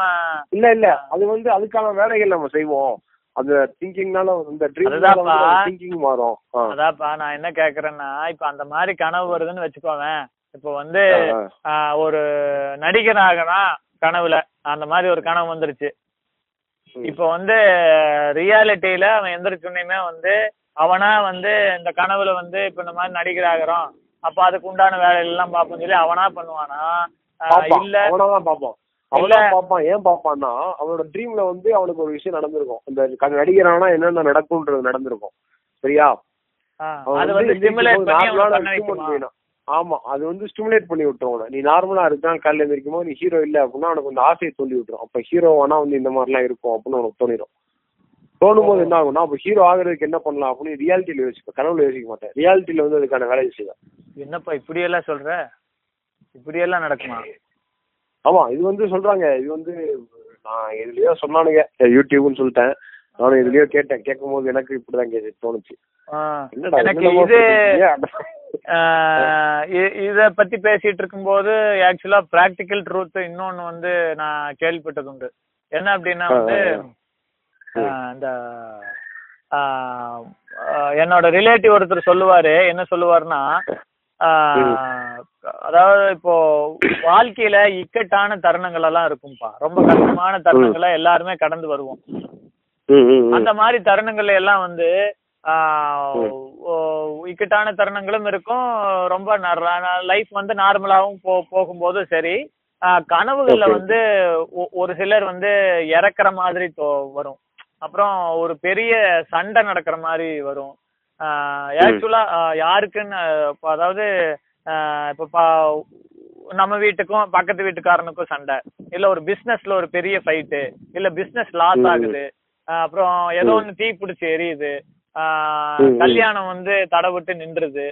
இல்ல இல்ல அது வந்து அதுக்கான வேலைகள் நம்ம செய்வோம் அந்த திங்கிங்னால அதுதான்ப்பா. ட்ரீம் திங்கிங் மாறும் ஆ. அதான்ப்பா நான் என்ன கேக்குறேன்னா இப்ப அந்த மாதிரி கனவு வருதுன்னு வச்சுக்கோவேன் இப்போ வந்து ஒரு நடிகனாகனா கனவுல அந்த மாதிரி ஒரு கனவு வந்துருச்சு. இப்போ வந்து ரியாலிட்டியில அவன் எந்திரிச்சுனையுமே வந்து அவனா வந்து இந்த கனவுல வந்து இப்ப இந்த மாதிரி நடிகராகிறோம். அப்ப அதுக்கு உண்டான வேலைகள் எல்லாம் பார்ப்போம் சொல்லி அவனா பண்ணுவானா. இல்ல. பாப்பான் அவன்தான் பாப்பான் ஏன் பாப்பான்னா அவனோட ட்ரீம்ல வந்து அவனுக்கு ஒரு விஷயம் நடந்திருக்கும். இந்த நடிகரானா என்னென்ன நடக்கும்ன்றது நடந்திருக்கும். சரியா? அது வந்து ஆமா அது வந்து ஸ்டிமுலேட் பண்ணி விட்டுரும் அவனை. நீ நார்மலா இருக்கான் காலையில எந்திரிக்கும் போது நீ ஹீரோ இல்ல அப்படின்னா அவனுக்கு வந்து ஆசையை சொல்லி விட்டுரும். அப்ப ஹீரோ வேணா வந்து இந்த மாதிரிலாம் இருக்கும் அப்படின்னு உனக்கு தோணிடும் தோணும் போது என்ன ஆகும்னா அப்ப ஹீரோ ஆகுறதுக்கு என்ன பண்ணலாம் அப்படின்னு ரியாலிட்டியில யோசிப்பேன். கனவுல யோசிக்க மாட்டேன். ரியாலிட்டியில வந்து அதுக்கான வேலையை செய்வேன். என்னப்பா இப்படி எல்லாம் சொல்ற? இப்படி எல்லாம் நடக்குமா? ஆமா இது வந்து சொல்றாங்க. இது வந்து நான் எதுலயோ சொன்னானுங்க. யூடியூப்னு சொல்லிட்டேன். நானும் எதுலயோ கேட்டேன். கேட்கும் போது எனக்கு இப்படிதான் தோணுச்சு. எனக்கு இது இத பத்தி பேசிட்டு இருக்கும்போது ஆக்சுவலா பிராக்டிக்கல் ட்ரூத் இன்னொன்னு வந்து நான் கேள்விப்பட்டது உண்டு என்ன அப்படின்னா வந்து இந்த என்னோட ரிலேட்டிவ் ஒருத்தர் சொல்லுவாரு. என்ன சொல்லுவாருன்னா அதாவது இப்போ வாழ்க்கையில இக்கட்டான தருணங்கள் எல்லாம் இருக்கும்பா. ரொம்ப கஷ்டமான தருணங்களை எல்லாருமே கடந்து வருவோம். அந்த மாதிரி தருணங்கள்ல எல்லாம் வந்து இக்கட்டான தருணங்களும் இருக்கும் ரொம்ப லைஃப் வந்து நார்மலாவும் போ போகும்போது சரி கனவுகள்ல. வந்து ஒரு சிலர் வந்து இறக்குற மாதிரி வரும் அப்புறம் ஒரு பெரிய சண்டை நடக்கிற மாதிரி வரும் ஆக்சுவலா யாருக்குன்னு அதாவது ஆஹ் இப்ப நம்ம வீட்டுக்கும் பக்கத்து வீட்டுக்காரனுக்கும் சண்டை இல்ல ஒரு பிசினஸ்ல ஒரு பெரிய ஃபைட்டு இல்ல பிசினஸ் லாஸ். ஆகுது அப்புறம் ஏதோ. ஒண்ணு தீ பிடிச்சி எரியுது. கல்யாணம் வந்து தடை விட்டு நின்றுது.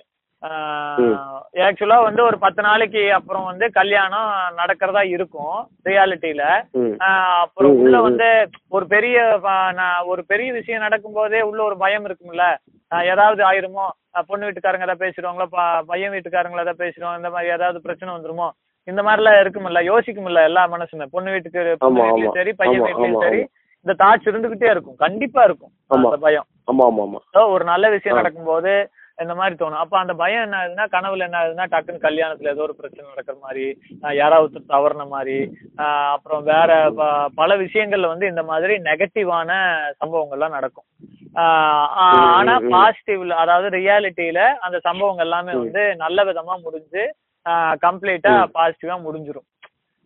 ஆக்சுவலா வந்து ஒரு பத்து நாளைக்கு அப்புறம் வந்து கல்யாணம் நடக்கிறதா இருக்கும் ரியாலிட்டியில. அப்புறம் உள்ள. வந்து ஒரு பெரிய ஒரு பெரிய விஷயம் நடக்கும் போதே உள்ள ஒரு பயம் இருக்கும்ல. ஏதாவது ஆயிருமோ? பொண்ணு வீட்டுக்காரங்க ஏதாவது பேசிடுவாங்களோ? பையன் வீட்டுக்காரங்க ஏதாவது பேசிடுவாங்க? இந்த மாதிரி ஏதாவது பிரச்சனை வந்துருமோ? இந்த மாதிரிலாம் இருக்குமில்ல யோசிக்குமில்ல எல்லா மனசுமே. பொண்ணு வீட்டுக்கு பொண்ணு வீட்லயும். சரி பையன் வீட்லயும் சரி இந்த தாட்ஸ் இருந்துகிட்டே இருக்கும். கண்டிப்பா இருக்கும். அந்த பயம். ஆமா ஆமா ஆமா So, ஒரு நல்ல விஷயம். நடக்கும்போது இந்த மாதிரி தோணும் அப்ப அந்த பயம் என்ன ஆகுதுன்னா கனவுல என்ன ஆகுதுன்னா டக்குன்னு கல்யாணத்துல ஏதோ ஒரு பிரச்சனை நடக்கிற மாதிரி யாராவது தவறுன மாதிரி ஆஹ் அப்புறம் வேற பல விஷயங்கள்ல வந்து இந்த மாதிரி நெகட்டிவான சம்பவங்கள்லாம் நடக்கும் ஆனா. பாசிட்டிவ்ல அதாவது ரியாலிட்டியில அந்த சம்பவங்கள் எல்லாமே. வந்து நல்ல விதமா முடிஞ்சு கம்ப்ளீட்டா. பாசிட்டிவா முடிஞ்சிரும்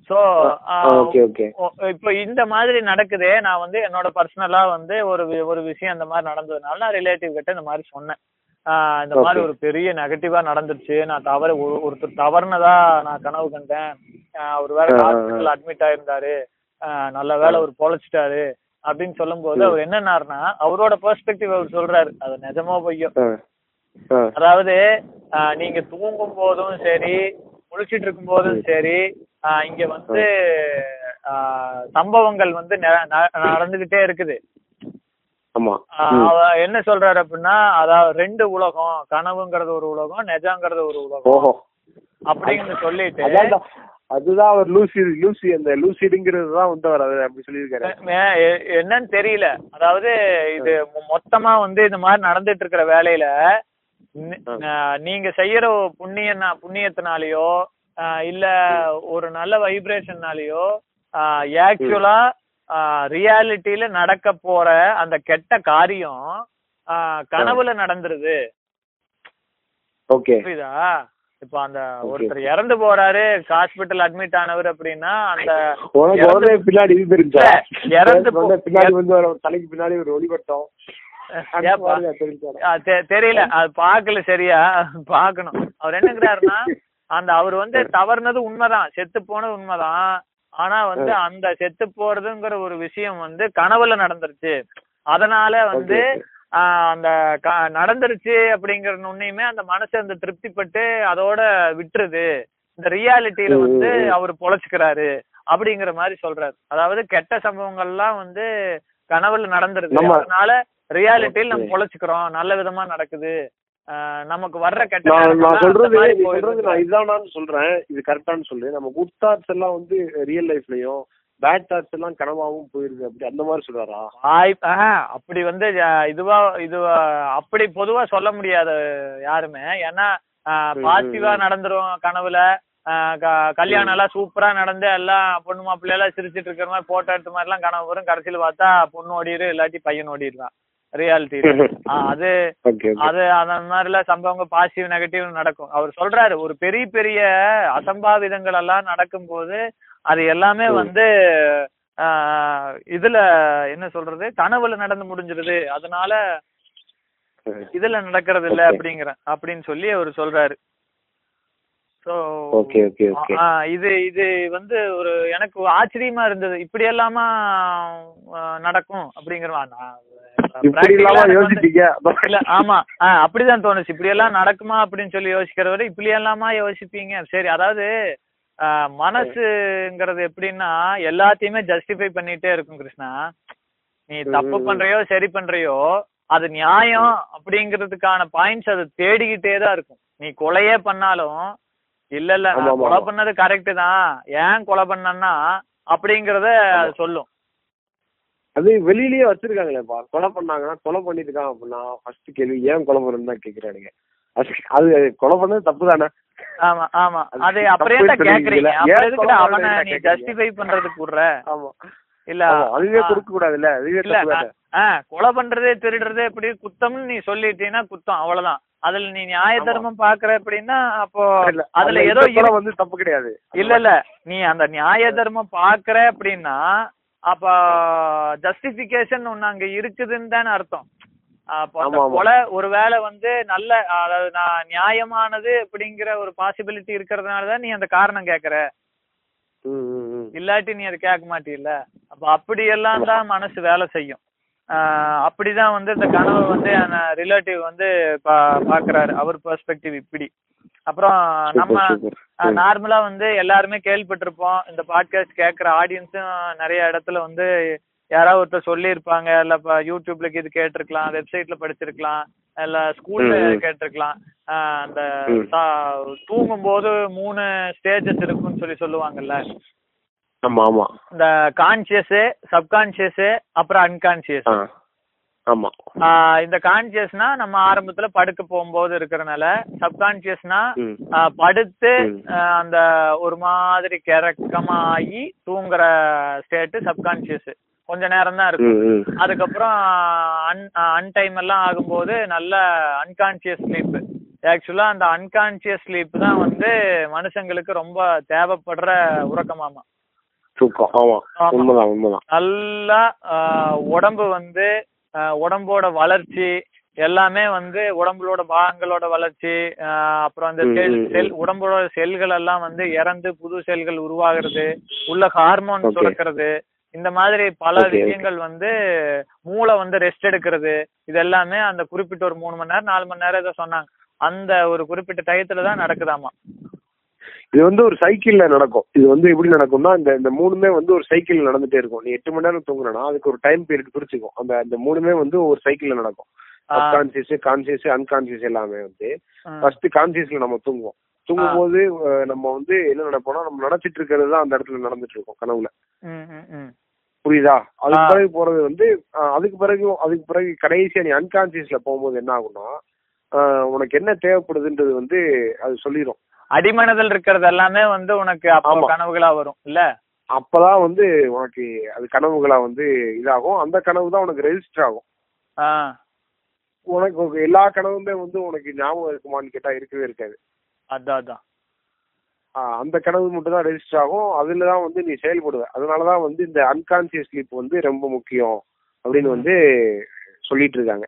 சோ ஓகே ஓகே ஓ- இப்போ இந்த மாதிரி நடக்குதே நான் வந்து என்னோட பர்சனலா வந்து ஒரு ஒரு விஷயம் இந்த மாதிரி நடந்ததுனால நான் ரிலேட்டிவ் கிட்ட இந்த மாதிரி சொன்னேன். இந்த மாதிரி. ஒரு பெரிய நெகட்டிவா நடந்துருச்சு. நான் தவறு ஒரு- ஒருத்தர் தவறுனதா நான் கனவு கண்டேன். அவர் வேற. ஹாஸ்பிட்டல் அட்மிட் ஆயிருந்தாரு. நல்ல வேலை அவர் பொழைச்சிட்டாரு அப்படின்னு சொல்லும்போது ம். அவர் என்னன்னாருன்னா அவரோட பெர்ஸ்பெக்டிவ் அவர் சொல்றாரு. அது நிஜமோ பொய்யோ. அதாவது நீங்க தூங்கும் போதும் சரி முழிச்சிட்டு இருக்கும் போதும். சரி இங்க வந்து சம்பவங்கள் வந்து நடந்துகிட்டே இருக்குது. என்ன சொல்றாரு அப்படின்னா அதாவது ரெண்டு உலகம் கனவுங்கிறது ஒரு உலகம் நெஜங்கிறது ஒரு உலகம். அப்படின்னு சொல்லிட்டு அதுதான் அவர் லூசி லூசி அந்த லூசிடுங்கிறது தான் வந்து அவர் அதை அப்படி சொல்லியிருக்காரு. என்னன்னு தெரியல. அதாவது இது மொத்தமா வந்து இந்த மாதிரி நடந்துட்டு இருக்கிற வேலையில நீங்க செய்யற புண்ணிய புண்ணியத்தினாலயோ இல்ல ஒரு நல்ல வைப்ரேஷன்னாலயோ ஆக்சுவலா ரியாலிட்டியில நடக்க போற அந்த கெட்ட காரியம் கனவுல நடந்துருது. ஓகே. புரியுதா? இப்ப அந்த. ஒருத்தர் இறந்து போறாரு ஹாஸ்பிட்டல் அட்மிட் ஆனவர் அப்படின்னா அந்த பின்னாடி இறந்து பின்னாடி வந்து ஒரு தலைக்கு பின்னாடி ஒரு தெ- தெரியல. அது பார்க்கல சரியா. பார்க்கணும். அவர் என்னங்கிறாருன்னா அந்த அவர் வந்து தவறுனது உண்மைதான். செத்து போனது உண்மைதான். ஆனா வந்து அந்த செத்து போறதுங்கிற ஒரு விஷயம் வந்து கனவுல நடந்துருச்சு. அதனால வந்து அந்த நடந்துருச்சு அப்படிங்கிற உன்னையுமே அந்த மனசு அந்த திருப்திப்பட்டு அதோட விட்டுருது. இந்த ரியாலிட்டியில வந்து. அவர் பொழைச்சுக்கிறாரு அப்படிங்கிற மாதிரி சொல்றாரு. அதாவது கெட்ட சம்பவங்கள்லாம் வந்து கனவுல நடந்துருது. அதனால ரியாலிட்டியில் நம்ம. பொழைச்சுக்கிறோம். நல்ல விதமா நடக்குது. நமக்கு வர்ற கெட்ட நான் சொல்றது. சொல்றது நான் இதுதானான்னு சொல்றேன். இது கரெக்டான்னு சொல்லு. நம்ம குட் தாட்ஸ் எல்லாம் வந்து ரியல் லைஃப்லயும் பேட் தாட்ஸ் எல்லாம் கனவாவும் போயிருது அப்படி அந்த மாதிரி சொல்றாரா? அப்படி வந்து இதுவா இது அப்படி பொதுவா சொல்ல முடியாது யாருமே. ஏன்னா பாசிட்டிவா. நடந்துரும் கனவுல. கல்யாணம் எல்லாம் சூப்பரா நடந்து எல்லாம் பொண்ணு மாப்பிள்ளை எல்லாம் சிரிச்சிட்டு இருக்கிற மாதிரி போட்டோ எடுத்த மாதிரி எல்லாம் கனவு வரும். கடைசியில பார்த்தா பொண்ணு ஓடிடு இல்லாட்டி பையன் ஓடிடுறான். ரியாலிட்டி அது அது அந்த மாதிரிலாம் சம்பவங்கள் பாசிட்டிவ் நெகட்டிவ் நடக்கும். அவர் சொல்றாரு ஒரு பெரிய பெரிய அசம்பாவிதங்கள் எல்லாம் நடக்கும்போது அது எல்லாமே. வந்து இதுல என்ன சொல்றது கனவுல நடந்து முடிஞ்சிருது. அதனால இதுல நடக்கிறது இல்ல. அப்படிங்கிற அப்படின்னு சொல்லி அவர் சொல்றாரு. ஸோ ஓகே ஓகே ஓகே இது இது வந்து ஒரு எனக்கு ஆச்சரியமா இருந்தது. இப்படி எல்லாமா நடக்கும் அப்படிங்கிற நான் இப்படி இல்லாம யோசிச்சீங்க இல்ல ஆமா. அப்படிதான் தோணுச்சு. இப்படி எல்லாம் நடக்குமா அப்படின்னு சொல்லி யோசிக்கிறவரை இப்படி எல்லாமா யோசிப்பீங்க. சரி அதாவது மனசுங்கிறது எப்படின்னா எல்லாத்தையுமே ஜஸ்டிஃபை பண்ணிட்டே இருக்கும் கிருஷ்ணா. நீ தப்பு. பண்றியோ சரி பண்றியோ அது நியாயம் அப்படிங்கிறதுக்கான பாயிண்ட்ஸ் அது தேடிக்கிட்டே தான் இருக்கும். நீ கொலையே பண்ணாலும் இல்ல இல்ல நான் கொலை. பண்ணது கரெக்ட் தான். ஏன் கொலை பண்ணனா அப்படிங்கறத சொல்லும். அது வெளியிலயே வச்சிருக்காங்களேப்பா கொலை பண்ணாங்கன்னா கொலை பண்ணிருக்கான் அப்படின்னா ஃபர்ஸ்ட் கேள்வி ஏன் கொலை பண்ணு தான் கேக்குறானுங்க. அது அது கொலை பண்ணது தப்பு தானே? ஆமா ஆமா. அது அப்புறம். கேக்குறீங்க? அவனை நீ? ஜஸ்டிஃபை பண்றதுக்கு விடுற ஆமா. இல்ல அதுவே கொடுக்க கூடாதுல்ல அதுவே கொலை பண்றது திருடுறது எப்படி? குத்தம்னு நீ சொல்லிட்டீங்கன்னா குத்தம் அவ்வளவுதான். அதுல நீ நியாய. தர்மம் பாக்குற அப்படின்னா அப்போ அதுல ஏதோ வந்து தப்பு கிடையாது. இல்ல இல்ல. நீ அந்த நியாய தர்மம் பாக்குற அப்படின்னா அப்ப ஜஸ்டிபிகேஷன் ஒண்ணு அங்க இருக்குதுன்னு தானே அர்த்தம். கொலை ஒருவேளை வந்து நல்ல அதாவது நான் நியாயமானது அப்படிங்கிற ஒரு பாசிபிலிட்டி இருக்கிறதுனால தான் நீ அந்த காரணம் கேக்குற. இல்லாட்டி நீ அதை கேட்க மாட்டீல்ல. அப்ப அப்படியெல்லாம் தான் மனசு வேலை செய்யும். அப்படிதான் வந்து இந்த கனவு வந்து ரிலேட்டிவ் வந்து பா பாக்குறாரு அவர் பெர்ஸ்பெக்டிவ் இப்படி. அப்புறம் நம்ம. நார்மலா வந்து எல்லாருமே கேள்விப்பட்டிருப்போம். இந்த பாட்காஸ்ட் கேட்குற ஆடியன்ஸும் நிறைய இடத்துல வந்து யாராவது ஒருத்தர் சொல்லியிருப்பாங்க. இல்ல இப்ப யூடியூப்ல இது கேட்டிருக்கலாம் வெப்சைட்ல படிச்சிருக்கலாம் இல்ல ஸ்கூல்ல. கேட்டிருக்கலாம். அந்த. தூங்கும் போது மூணு ஸ்டேஜஸ் இருக்குன்னு சொல்லி சொல்லுவாங்கல்ல. இந்த கான்சியஸ் சப்கான்சியஸ் அப்புறம் அன்கான்சியஸ் ஆமா. இந்த கான்சியஸ்னா நம்ம ஆரம்பத்துல படுக்க போகும்போது இருக்கிறனால சப்கான்சியஸ்னா. படுத்து அந்த ஒரு மாதிரி கிறக்கமாகி தூங்குற ஸ்டேட் சப்கான்சியஸ் கொஞ்ச நேரம் தான் இருக்கும். அதுக்கப்புறம் அன் அன்டைம் எல்லாம் ஆகும்போது நல்ல அன்கான்சியஸ் ஸ்லீப் ஆக்சுவலா அந்த அன்கான்சியஸ் ஸ்லீப் தான் வந்து மனுஷங்களுக்கு ரொம்ப தேவைப்படுற உறக்கமாமா. நல்லா உடம்பு வந்து உடம்போட வளர்ச்சி எல்லாமே வந்து உடம்புலோட பாகங்களோட வளர்ச்சி அப்புறம் அந்த செல். செல் உடம்போட செல்கள் எல்லாம் வந்து இறந்து புது செல்கள் உருவாகிறது உள்ள ஹார்மோன். சுரக்கிறது இந்த மாதிரி பல. விஷயங்கள் வந்து மூளை வந்து ரெஸ்ட் எடுக்கிறது இது எல்லாமே அந்த குறிப்பிட்ட ஒரு மூணு மணி நேரம் நாலு மணி நேரம் ஏதோ சொன்னாங்க அந்த ஒரு குறிப்பிட்ட டயத்துல தான் நடக்குதாமா இது வந்து ஒரு சைக்கிள்ல நடக்கும். இது வந்து எப்படி நடக்கும்னா இந்த இந்த மூணுமே வந்து ஒரு சைக்கிள் நடந்துட்டே இருக்கும். நீ எட்டு மணி நேரம் தூங்குறனா அதுக்கு ஒரு டைம் பீரியட் பிரிச்சுக்கும் அந்த அந்த மூணுமே வந்து ஒரு சைக்கிள்ல நடக்கும். ஆஹ், கான்சியஸ் கான்சியஸ் அன்கான்சியஸ் எல்லாமே வந்து ஃபர்ஸ்ட் கான்சியஸ்ல நம்ம தூங்குவோம். தூங்கும் போது நம்ம வந்து என்ன நினைப்போம்னா நம்ம நினைச்சிட்டு இருக்கிறது தான் அந்த இடத்துல நடந்துட்டு இருக்கும் கனவுல. புரியுதா? அதுக்கு. பிறகு போறது வந்து அதுக்கு பிறகு அதுக்கு பிறகு கடைசியா நீ அன்கான்சியஸ்ல போகும்போது என்ன ஆகும்னா உனக்கு என்ன தேவைப்படுதுன்றது வந்து அது சொல்லிடும் அடிமனதில் இருக்கிறது எல்லாமே வந்து உனக்கு அப்போ. கனவுகளா வரும் இல்ல? அப்பதான் வந்து உனக்கு அது கனவுகளா வந்து இதாகும். அந்த கனவு தான் உனக்கு ரெஜிஸ்டர் ஆகும். உனக்கு எல்லா கனவுமே வந்து உனக்கு ஞாபகம் இருக்குமான்னு கேட்டா இருக்கவே இருக்காது. அதான் அதான். அந்த கனவு மட்டும் தான் ரெஜிஸ்டர் ஆகும். அதுல தான் வந்து நீ செயல்படுவ. அதனாலதான் வந்து இந்த அன்கான்சியஸ் ஸ்லீப் வந்து ரொம்ப முக்கியம் அப்படின்னு வந்து சொல்லிட்டு இருக்காங்க.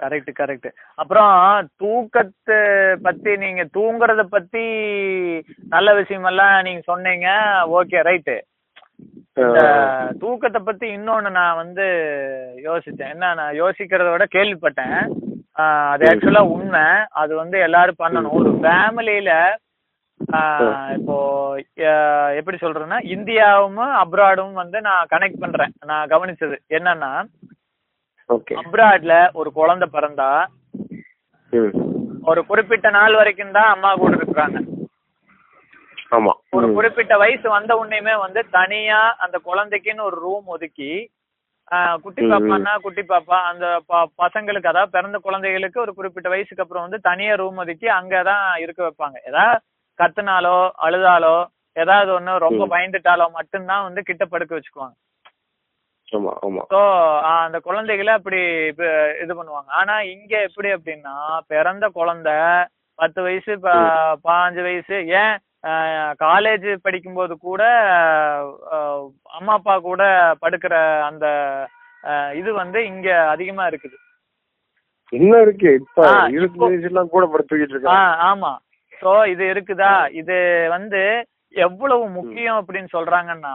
கரெக்ட் கரெக்ட் அப்புறம் தூக்கத்தை பத்தி நீங்க தூங்குறத பத்தி நல்ல விஷயமெல்லாம் நீங்க சொன்னீங்க. ஓகே ரைட்டு இந்த தூக்கத்தை பத்தி இன்னொன்னு நான் வந்து யோசிச்சேன் என்ன நான் யோசிக்கிறத விட கேள்விப்பட்டேன். அது ஆக்சுவலா உண்மை. அது வந்து எல்லாரும் பண்ணணும். ஒரு ஃபேமிலியில இப்போ எப்படி சொல்றேன்னா இந்தியாவும் அப்ராடும் வந்து நான் கனெக்ட் பண்றேன். நான் கவனிச்சது. என்னன்னா அப்ராட்ல ஒரு குழந்தை பிறந்தா ஒரு குறிப்பிட்ட நாள் வரைக்கும் தான் அம்மா கூட இருக்கிறாங்க. ஆமா. ஒரு. குறிப்பிட்ட வயசு வந்த உடனேயுமே வந்து தனியா அந்த குழந்தைக்குன்னு ஒரு ரூம் ஒதுக்கி குட்டி பாப்பான்னா குட்டி பாப்பா அந்த பசங்களுக்கு அதாவது பிறந்த குழந்தைகளுக்கு ஒரு குறிப்பிட்ட வயசுக்கு அப்புறம் வந்து தனியா ரூம் ஒதுக்கி அங்கதான் இருக்க வைப்பாங்க. ஏதாவது கத்துனாலோ அழுதாலோ ஏதாவது ஒண்ணு ரொம்ப. பயந்துட்டாலோ மட்டும்தான் வந்து கிட்ட படுக்க வச்சுக்குவாங்க. ஸோ அந்த குழந்தைகளை அப்படி இது பண்ணுவாங்க. ஆனா இங்க எப்படி அப்படின்னா பிறந்த குழந்தை பத்து வயசு பாஞ்சு வயசு ஏன் காலேஜ் படிக்கும்போது கூட அஹ், அம்மா அப்பா கூட படுக்கிற அந்த இது வந்து இங்க அதிகமா இருக்குது. இன்னும் இருக்கு? இப்ப கூட படுத்து தூக்கிட்டு ஆ இருக்காங்க. ஆமா. சோ இது இருக்குதா? இது வந்து எவ்வளவு முக்கியம் அப்படின்னு சொல்றாங்கன்னா.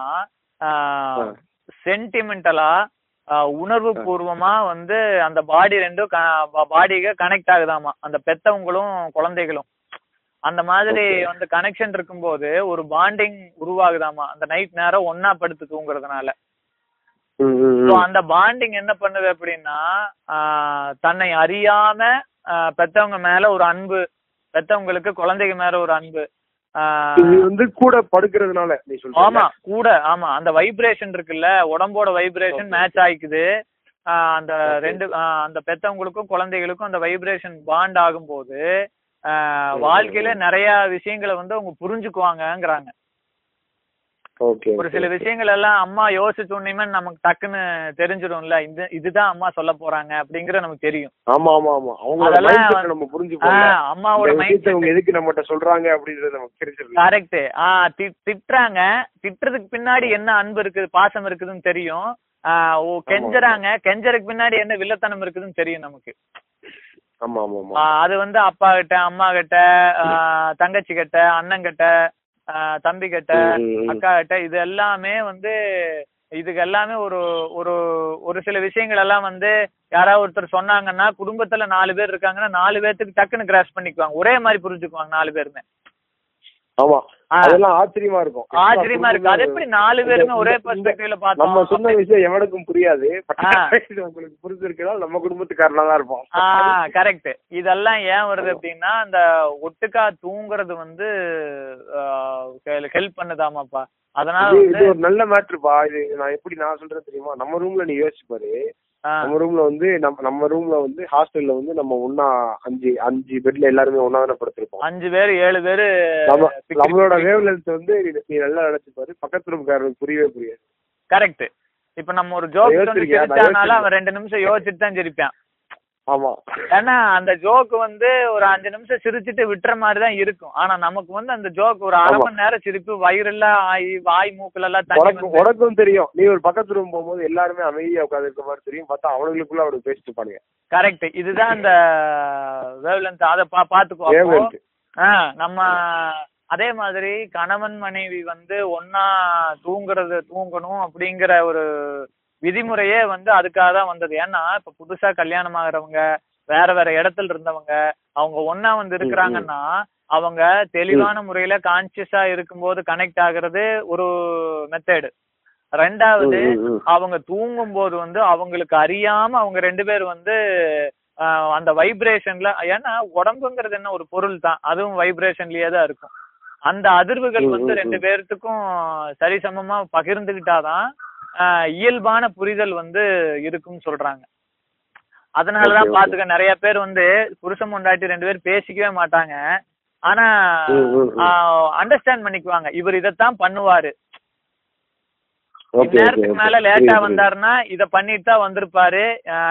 சென்டிமெண்டலா உணர்வு பூர்வமா வந்து அந்த பாடி ரெண்டும் பாடிக்கு கனெக்ட் ஆகுதாமா அந்த பெத்தவங்களும் குழந்தைகளும் அந்த மாதிரி. வந்து கனெக்ஷன் இருக்கும்போது ஒரு பாண்டிங் உருவாகுதாமா அந்த நைட் நேரம் ஒன்னா படுத்து தூங்குறதுனால. அந்த பாண்டிங் என்ன பண்ணுது அப்படின்னா தன்னை அறியாம பெத்தவங்க மேல ஒரு அன்பு பெத்தவங்களுக்கு குழந்தைங்க மேல ஒரு அன்பு இது வந்து கூட படுக்கிறதுனால நீ ஆமா கூட ஆமா அந்த வைப்ரேஷன் இருக்குல்ல உடம்போட வைப்ரேஷன். மேட்ச் ஆயிக்குது அந்த. ரெண்டு அந்த பெத்தவங்களுக்கும் குழந்தைகளுக்கும் அந்த வைப்ரேஷன் பாண்ட் ஆகும்போது வாழ்க்கையில. நிறைய விஷயங்களை வந்து அவங்க புரிஞ்சுக்குவாங்கங்கிறாங்க ஒரு சில விஷயங்கள் எல்லாம் அம்மா யோசிச்ச உடனே நமக்கு டக்குன்னு தெரிஞ்சிடும்ல. இது இதுதான் அம்மா சொல்ல போறாங்க அப்படிங்கிற நமக்கு தெரியும். ஆமா ஆமா ஆமா. வந்து- நம்ம புரிஞ்சுப்போம் அம்மாவோட மைண்ட் இவங்க எதுக்கு நம்மகிட்ட சொல்றாங்க அப்படின்றது நமக்கு தெரிஞ்சிருக்கு கரெக்ட் ஆ திட்டுறாங்க. திட்டுறதுக்கு பின்னாடி என்ன அன்பு இருக்குது பாசம் இருக்குதுன்னு தெரியும். ஓ கெஞ்சறாங்க. கெஞ்சறதுக்கு பின்னாடி என்ன வில்லத்தனம் இருக்குதுன்னு தெரியும் நமக்கு. அது வந்து அப்பா கிட்ட அம்மா கிட்ட தங்கச்சி கிட்ட அண்ணன் கிட்ட தம்பி கிட்ட. அக்கா கிட்ட இது எல்லாமே வந்து இதுக்கு எல்லாமே ஒரு ஒரு ஒரு சில விஷயங்கள் எல்லாம் வந்து யாராவது ஒருத்தர் சொன்னாங்கன்னா குடும்பத்துல நாலு பேர் இருக்காங்கன்னா நாலு பேர்த்துக்கு டக்குன்னு கிராஸ் பண்ணிக்குவாங்க ஒரே மாதிரி புரிஞ்சுக்குவாங்க நாலு பேருமே ஆமா. அதெல்லாம் ஆச்சரியமா இருக்கும். ஆச்சரியமா இருக்கு அது எப்படி நாலு பேருமே ஒரே பெர்ஸ்பெக்டிவ்ல நம்ம சொன்ன பார்த்தோம் விஷயம் எவனுக்கும் புரியாது. இது உங்களுக்கு புரிஞ்சிருக்கனால நம்ம குடும்பத்துக்காரனா தான் இருப்போம். ஆ கரெக்ட் இதெல்லாம் ஏன் வருது அப்படின்னா அந்த ஒட்டுக்கா தூங்குறது வந்து ஹெல்ப் பண்ணுதாமாப்பா. அதனால இது ஒரு நல்ல மேட்ருப்பா. இது நான் எப்படி நான் சொல்றேன் தெரியுமா? நம்ம ரூம்ல நீ யோசிச்சு பாரு. நம்ம ரூம்ல வந்து நம்ம நம்ம ரூம்ல வந்து ஹாஸ்டல்ல வந்து நம்ம ஒன்னா அஞ்சு அஞ்சு பெட்ல எல்லாருமே ஒன்னா தானே படுத்திருப்போம். அஞ்சு பேர் ஏழு பேரு நம்ம நம்மளோட வேவ் லென்த் வந்து நீ நல்லா நினைச்சு பாரு பக்கத்து ரூம்காரனுக்கு புரியவே புரியாது. கரெக்ட் இப்ப நம்ம ஒரு ஜோக் அவன். ரெண்டு நிமிஷம் யோசிச்சுட்டு தான் சிரிப்பான். ஆமா. ஏன்னா அந்த ஜோக் வந்து ஒரு அஞ்சு நிமிஷம் சிரிச்சிட்டு விட்டுற மாதிரி தான் இருக்கும். ஆனா நமக்கு வந்து அந்த ஜோக் ஒரு அரை. மணி நேரம் சிரிப்பு வயிறெல்லாம் ஆகி வாய் மூக்குல எல்லாம் உனக்கும் தெரியும். நீ ஒரு பக்கத்து ரூம் போகும்போது எல்லாருமே அமைதியா உட்காந்து இருக்க மாதிரி தெரியும். பார்த்தா அவனுங்களுக்குள்ள அவனுக்கு பேசிட்டு பாருங்க கரெக்ட் இதுதான் அந்த வேவ்லென்த் அத பா பாத்துக்கோ வேவ் அப்போ, லென்த் ஆ, நம்ம அதே மாதிரி கணவன் மனைவி வந்து ஒன்னா தூங்குறது தூங்கணும் அப்படிங்கிற ஒரு விதிமுறையே வந்து அதுக்காக தான் வந்தது. ஏன்னா இப்ப புதுசா கல்யாணம் ஆகுறவங்க வேற வேற இடத்துல இருந்தவங்க அவங்க ஒன்னா வந்து இருக்கிறாங்கன்னா அவங்க தெளிவான முறையில கான்சியஸா இருக்கும்போது கனெக்ட் ஆகுறது ஒரு மெத்தேடு ரெண்டாவது. அவங்க தூங்கும் போது வந்து அவங்களுக்கு அறியாம அவங்க ரெண்டு பேர் வந்து ஆஹ் அந்த வைப்ரேஷன்ல ஏன்னா உடம்புங்கிறது என்ன ஒரு பொருள் தான். அதுவும் வைப்ரேஷன்லயே தான் இருக்கும். அந்த அதிர்வுகள் வந்து ரெண்டு. பேர்த்துக்கும் சரிசமமா பகிர்ந்துகிட்டாதான் இயல்பான புரிதல் வந்து இருக்கும்னு சொல்றாங்க. அதனாலதான். பாத்துக்க நிறைய பேர் வந்து புருஷன் பொண்டாட்டி ரெண்டு பேர் பேசிக்கவே மாட்டாங்க. ஆனா. அண்டர்ஸ்டாண்ட் பண்ணிக்குவாங்க. இவர் இதைத்தான் பண்ணுவாரு. நேரத்துக்கு மேல லேட்டா வந்தாருன்னா இத பண்ணிட்டு தான் வந்திருப்பாரு.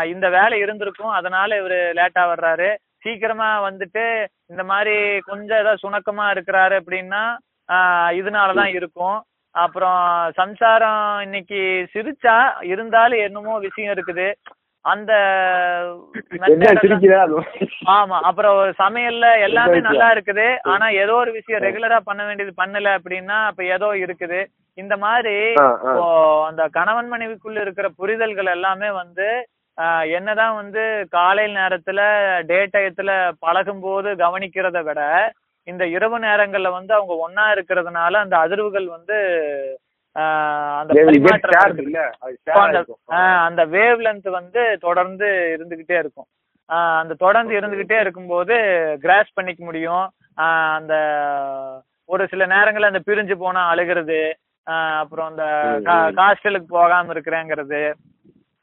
இந்த வேலை இருந்திருக்கும் அதனால இவரு லேட்டா வர்றாரு. சீக்கிரமா வந்துட்டு இந்த மாதிரி கொஞ்சம் ஏதாவது சுணக்கமா இருக்கிறாரு அப்படின்னா ஆஹ் இதனாலதான் இருக்கும். அப்புறம் சம்சாரம் இன்னைக்கு சிரிச்சா இருந்தாலும் என்னமோ விஷயம் இருக்குது. அந்த ஆமா அப்புறம் ஒரு சமையல்ல எல்லாமே. நல்லா இருக்குது. ஆனா ஏதோ ஒரு விஷயம் ரெகுலரா பண்ண வேண்டியது பண்ணல அப்படின்னா அப்ப ஏதோ இருக்குது. இந்த மாதிரி. இப்போ அந்த கணவன் மனைவிக்குள்ள இருக்கிற புரிதல்கள் எல்லாமே வந்து என்னதான் வந்து காலையில் நேரத்துல டே டயத்துல பழகும் போது கவனிக்கிறத விட இந்த இரவு நேரங்கள்ல வந்து அவங்க ஒண்ணா இருக்கிறதுனால அந்த அதிர்வுகள் வந்து அந்த வேவ் லென்த் வந்து தொடர்ந்து இருந்துகிட்டே இருக்கும். ஆஹ் அந்த தொடர்ந்து இருந்துகிட்டே இருக்கும்போது கிராஸ் பண்ணிக்க முடியும். ஆஹ் அந்த ஒரு சில நேரங்கள்ல அந்த பிரிஞ்சு போனா அழுகிறது அப்புறம் அந்த ஹாஸ்டலுக்கு போகாம இருக்கிறேங்கிறது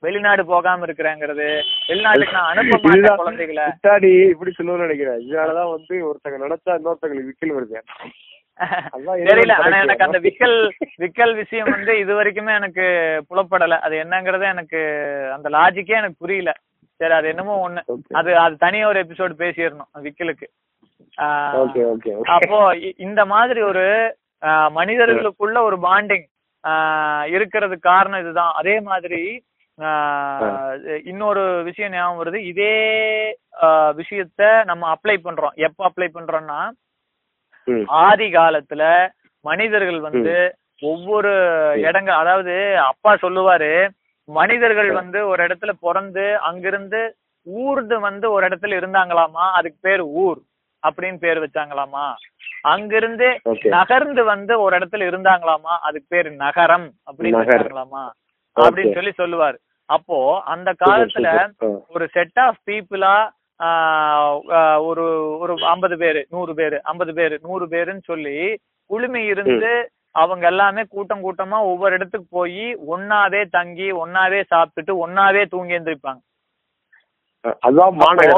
வெளிநாடு போகாம இருக்கிறேங்கிறது வெளிநாட்டுக்கு நான் அனுப்ப மாட்டேன் குழந்தைகளை. பின்னாடி இப்படி சொல்லுவேன்னு நினைக்கிறேன். இதனாலதான் வந்து ஒருத்தங்க நினைச்சா இன்னொருத்தங்களுக்கு விக்கல் வருது. தெரியல ஆனா. எனக்கு அந்த விக்கல் விக்கல் விஷயம் வந்து இது வரைக்குமே எனக்கு புலப்படல. அது என்னங்கறத எனக்கு அந்த லாஜிக்கே எனக்கு புரியல. சரி அது என்னமோ ஒண்ணு. அது அது தனியா ஒரு எபிசோடு பேசிடணும் விக்கலுக்கு. ஆஹ் ஓகே ஓகே அப்போ இந்த மாதிரி ஒரு மனிதர்களுக்குள்ள ஒரு பாண்டிங் இருக்கிறது காரணம் இதுதான். அதே மாதிரி இன்னொரு விஷயம் ஞாபகம் வருது. இதே விஷயத்த நம்ம அப்ளை பண்றோம். எப்ப அப்ளை பண்றோம்னா. ஆதி காலத்துல மனிதர்கள் வந்து ஒவ்வொரு இடங்கள் அதாவது அப்பா சொல்லுவாரு மனிதர்கள் வந்து ஒரு இடத்துல பிறந்து அங்கிருந்து ஊர்ந்து வந்து ஒரு இடத்துல இருந்தாங்களாமா? அதுக்கு பேர் ஊர் அப்படின்னு பேர் வச்சாங்களாமா? அங்கிருந்து. நகர்ந்து வந்து ஒரு இடத்துல இருந்தாங்களாமா? அதுக்கு பேர் நகரம் அப்படின்னு. வச்சாங்களாமா? அப்படின்னு. சொல்லி சொல்லுவாரு. அப்போ அந்த காலத்துல. ஒரு செட் ஆஃப் பீப்புளா ஒரு ஒரு ஐம்பது பேரு நூறு பேரு ஐம்பது பேரு நூறு பேருன்னு சொல்லி குழுமி இருந்து அவங்க எல்லாமே கூட்டம் கூட்டமா ஒவ்வொரு இடத்துக்கு போய் ஒன்னாவே தங்கி ஒன்னாவே சாப்பிட்டுட்டு ஒன்னாவே தூங்கி எந்திரிப்பாங்க.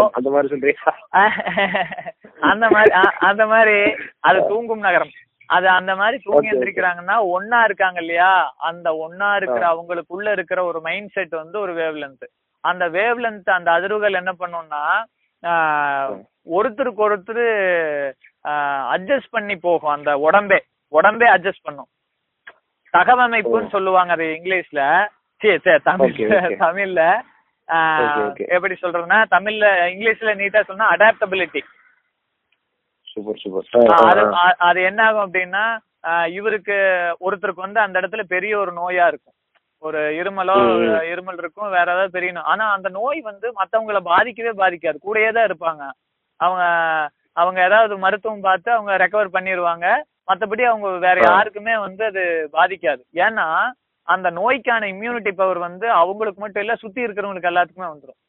அந்த மாதிரி அந்த மாதிரி அது தூங்கும் நகரம். அது அந்த மாதிரி தூங்கி. எந்திரிக்கிறாங்கன்னா ஒன்னா இருக்காங்க இல்லையா? அந்த ஒன்னா இருக்கிற அவங்களுக்குள்ள இருக்கிற ஒரு மைண்ட் செட் வந்து ஒரு வேவ் லென்த் அந்த வேவ் லென்த் அந்த அதிர்வுகள் என்ன பண்ணும்னா ஒருத்தருக்கு ஒருத்தர் அட்ஜஸ்ட் பண்ணி போகும். அந்த உடம்பே உடம்பே அட்ஜஸ்ட் பண்ணும். தகவமைப்புன்னு சொல்லுவாங்க அது இங்கிலீஷ்ல. தமிழ்ல okay. எப்படி சொல்றதுன்னா தமிழ்ல இங்கிலீஷ்ல நீட்டா சொன்னா அடாப்டபிலிட்டி சூப்பர் சூப்பர். அது என்ன ஆகும் அப்படின்னா இவருக்கு ஒருத்தருக்கு வந்து அந்த இடத்துல பெரிய ஒரு நோயா இருக்கும். ஒரு இருமலோ. இருமல் இருக்கும் வேற ஏதாவது பெரிய ஆனா அந்த நோய் வந்து மத்தவங்கள பாதிக்கவே பாதிக்காது. கூடயே தான் இருப்பாங்க. அவங்க அவங்க ஏதாவது மருத்துவம் பார்த்து அவங்க ரெக்கவர் பண்ணிடுவாங்க மத்தபடி அவங்க வேற. யாருக்குமே வந்து அது பாதிக்காது. ஏன்னா அந்த நோய்க்கான இம்யூனிட்டி பவர் வந்து அவங்களுக்கு மட்டும் இல்ல சுத்தி இருக்கிறவங்களுக்கு எல்லாத்துக்குமே வந்துரும்.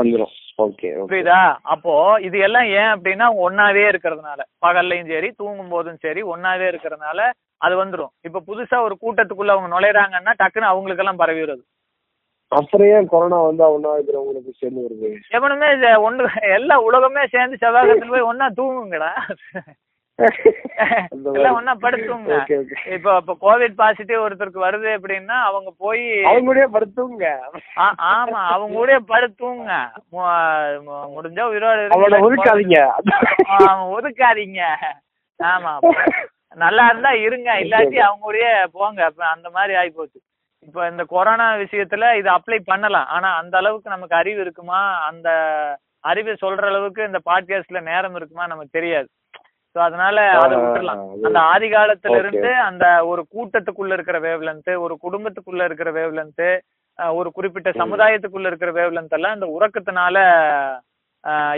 வந்துரும். ஓகே புரியுதா? அப்போ இது எல்லாம் ஏன் அப்படின்னா ஒன்னாவே இருக்கிறதுனால. பகல்லையும் சரி தூங்கும் போதும் சரி ஒன்னாவே இருக்கிறதுனால அது வந்துரும். இப்ப புதுசா ஒரு கூட்டத்துக்குள்ள அவங்க நுழையறாங்கன்னா டக்குன்னு அவங்களுக்கு எல்லாம் பரவி வருது அப்புறம் ஏன் கொரோனா வந்தா ஒன்னா இருக்கிறவங்களுக்கு சேர்ந்து வருது? எவனுமே ஒண்ணு எல்லா உலகமே சேர்ந்து செவ்வாய்க்கிழமை போய் ஒன்னா தூங்குங்கடா. எல்லாம். ஒன்னா படுத்துங்க. இப்போ இப்போ கோவிட் பாசிட்டிவ் ஒருத்தருக்கு வருது அப்படின்னா அவங்க போய் அவங்க கூடயே படுத்துங்க ஆமா அவங்க கூட படுத்துங்க முடிஞ்சா உயிரோட. ஒதுக்காதீங்க. ஆமா, ஒதுக்காதீங்க. ஆமா. நல்லா இருந்தா இருங்க. இல்லாட்டி அவங்க கூடயே போங்க. அந்த மாதிரி ஆகி போச்சு இப்ப இந்த கொரோனா விஷயத்துல இது அப்ளை பண்ணலாம். ஆனா அந்த அளவுக்கு நமக்கு அறிவு இருக்குமா? அந்த அறிவு சொல்ற அளவுக்கு இந்த பாட்காஸ்ட்ல நேரம் இருக்குமா நமக்கு தெரியாது. சோ அதனால அதை அது- அந்த ஆதி காலத்துல Okay. இருந்து அந்த ஒரு கூட்டத்துக்குள்ள இருக்கிற வேவ்லென்த் ஒரு குடும்பத்துக்குள்ள இருக்கிற வேவ்லென்த் ஒரு குறிப்பிட்ட சமுதாயத்துக்குள்ள இருக்கிற வேவ்லென்த் எல்லாம் இந்த உறக்கத்தினால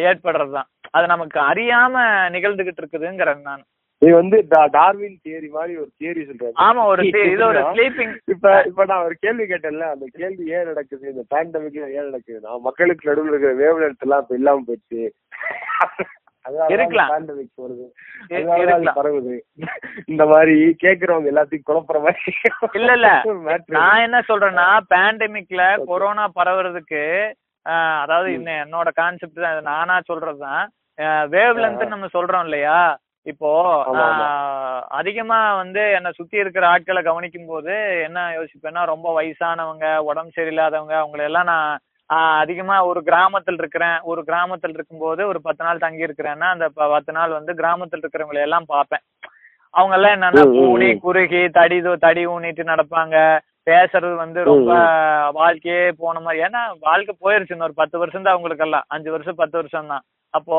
ஏற்படுறதுதான். அது நமக்கு அறியாம நிகழ்ந்துகிட்டு இருக்குதுங்கிறேன் நான் நீ வந்து டார்வின் தியரி மாதிரி ஒரு தியரி சொல்ற ஆமா ஒரு இது ஒரு ஸ்லீப்பிங் இப்ப இப்ப நான் ஒரு கேள்வி கேட்டேன்ல அந்த கேள்வி ஏன் நடக்குது? இந்த பேண்டமிக்ல ஏன் நடக்குதுன்னா மக்களுக்கு நடுவுல இருக்கிற வேவ் எல்லாம் இப்ப இல்லாம போயிடுச்சு. இருக்கலாம். பரவுது. இந்த மாதிரி கேக்குறவங்க எல்லாத்தையும் குழப்புற மாதிரி. இல்ல இல்ல. நான் என்ன சொல்றேன்னா பேண்டமிக்ல கொரோனா பரவுறதுக்கு அதாவது என்னோட கான்செப்ட் தான் நானா சொல்றதுதான். வேவ் லென்த் நம்ம சொல்றோம் இல்லையா? இப்போ அதிகமா வந்து என்னை சுத்தி இருக்கிற ஆட்களை கவனிக்கும் போது என்ன யோசிப்பேன்னா ரொம்ப வயசானவங்க உடம்பு சரியில்லாதவங்க அவங்களை எல்லாம் நான் அதிகமா ஒரு கிராமத்தில் இருக்கிறேன். ஒரு கிராமத்தில் இருக்கும்போது ஒரு பத்து நாள் தங்கி இருக்கிறேன்னா அந்த பத்து நாள் வந்து கிராமத்தில் இருக்கிறவங்களை எல்லாம் பார்ப்பேன். அவங்க எல்லாம் என்னன்னா. கூனி குறுகி தடி தடி ஊனிட்டு நடப்பாங்க. பேசுறது வந்து ரொம்ப வாழ்க்கையே போன மாதிரி. ஏன்னா வாழ்க்கை போயிருச்சு இன்னொரு பத்து வருஷம் தான் அவங்களுக்கு எல்லாம் அஞ்சு வருஷம் பத்து வருஷம் தான் அப்போ.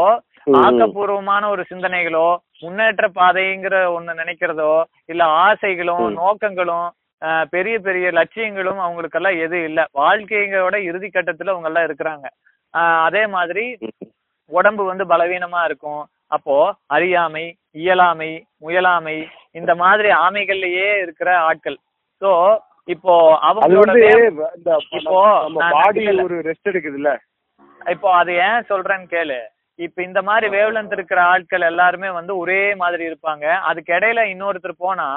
ஆக்கப்பூர்வமான ஒரு சிந்தனைகளோ முன்னேற்ற பாதைங்கிற ஒண்ணு நினைக்கிறதோ இல்ல ஆசைகளும். நோக்கங்களும் பெரிய பெரிய லட்சியங்களும் அவங்களுக்கெல்லாம் எது இல்ல. வாழ்க்கையோட இறுதி கட்டத்துல அவங்க எல்லாம் இருக்கிறாங்க அதே மாதிரி உடம்பு வந்து பலவீனமா இருக்கும். அப்போ அறியாமை இயலாமை முயலாமை இந்த மாதிரி ஆமைகள்லயே இருக்கிற ஆட்கள். சோ இப்போ அவங்களோட இப்போ பாடி. ஒரு ரெஸ்ட் எடுக்குதுல்ல? இப்போ அது ஏன் சொல்றேன்னு கேளு. இப்ப இந்த மாதிரி வேவ்லென்த் இருக்கிற ஆட்கள் எல்லாருமே வந்து ஒரே மாதிரி இருப்பாங்க. அதுக்கு இடையில இன்னொருத்தர் போனா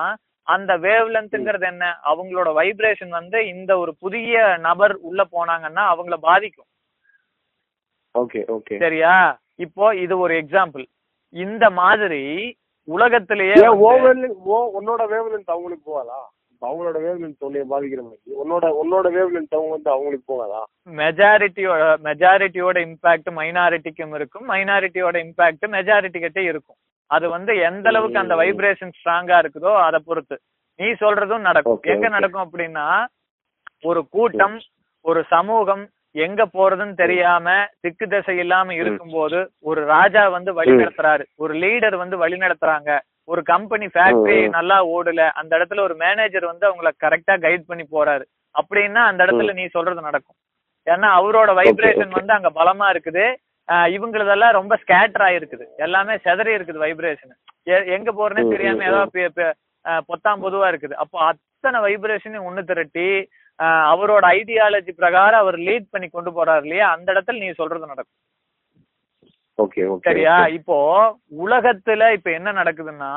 அந்த வேவ்லென்த்ங்கிறது என்ன? அவங்களோட வைப்ரேஷன் வந்து இந்த ஒரு புதிய நபர் உள்ள போனாங்கன்னா அவங்கள பாதிக்கும். ஓகே ஓகே சரியா? இப்போ இது ஒரு எக்ஸாம்பிள் இந்த மாதிரி உலகத்திலேயே உன்னோட வேவ் லென்த் அவங்களுக்கு போகாதா இப்ப அவங்களோட வேவ் லென்த் உன்னைய பாதிக்கிற மாதிரி. உன்னோட உன்னோட வேவ் லென்த் அவங்க வந்து அவங்களுக்கு போகாதா? மெஜாரிட்டியோட மெஜாரிட்டியோட இம்பாக்ட் மைனாரிட்டிக்கும் இருக்கும். மைனாரிட்டியோட இம்பாக்ட் மெஜாரிட்டி கிட்ட இருக்கும். அது வந்து எந்த அளவுக்கு அந்த. வைப்ரேஷன் ஸ்ட்ராங்கா இருக்குதோ அதை பொறுத்து. நீ சொல்றதும் நடக்கும். எங்க. நடக்கும் அப்படின்னா ஒரு கூட்டம் ஒரு சமூகம் எங்க போறதுன்னு தெரியாம திக்கு திசை இல்லாம இருக்கும்போது ஒரு ராஜா வந்து வழி. நடத்துறாரு. ஒரு லீடர் வந்து வழி நடத்துறாங்க. ஒரு கம்பெனி ஃபேக்டரி ம். நல்லா ஓடல. அந்த இடத்துல ஒரு மேனேஜர் வந்து அவங்கள கரெக்டா கைட் பண்ணி போறாரு. அப்படின்னா அந்த இடத்துல நீ சொல்றது நடக்கும். ஏன்னா அவரோட வைப்ரேஷன். வந்து அங்க பலமா இருக்குது. இவங்களதெல்லாம் ரொம்ப ஸ்கேட்டர் ஆயிருக்குது. எல்லாமே செதறி இருக்குது வைப்ரேஷன் எங்க போறேன்னே தெரியாம ஏதோ பொத்தாம் பொதுவா இருக்குது. அப்போ அத்தனை வைப்ரேஷனையும் ஒண்ணு திரட்டி அவரோட ஐடியாலஜி பிரகாரம் அவர் லீட் பண்ணி கொண்டு போறாரு இல்லையா? அந்த இடத்துல நீ சொல்றது நடக்கும். சரியா? இப்போ உலகத்துல இப்ப என்ன நடக்குதுன்னா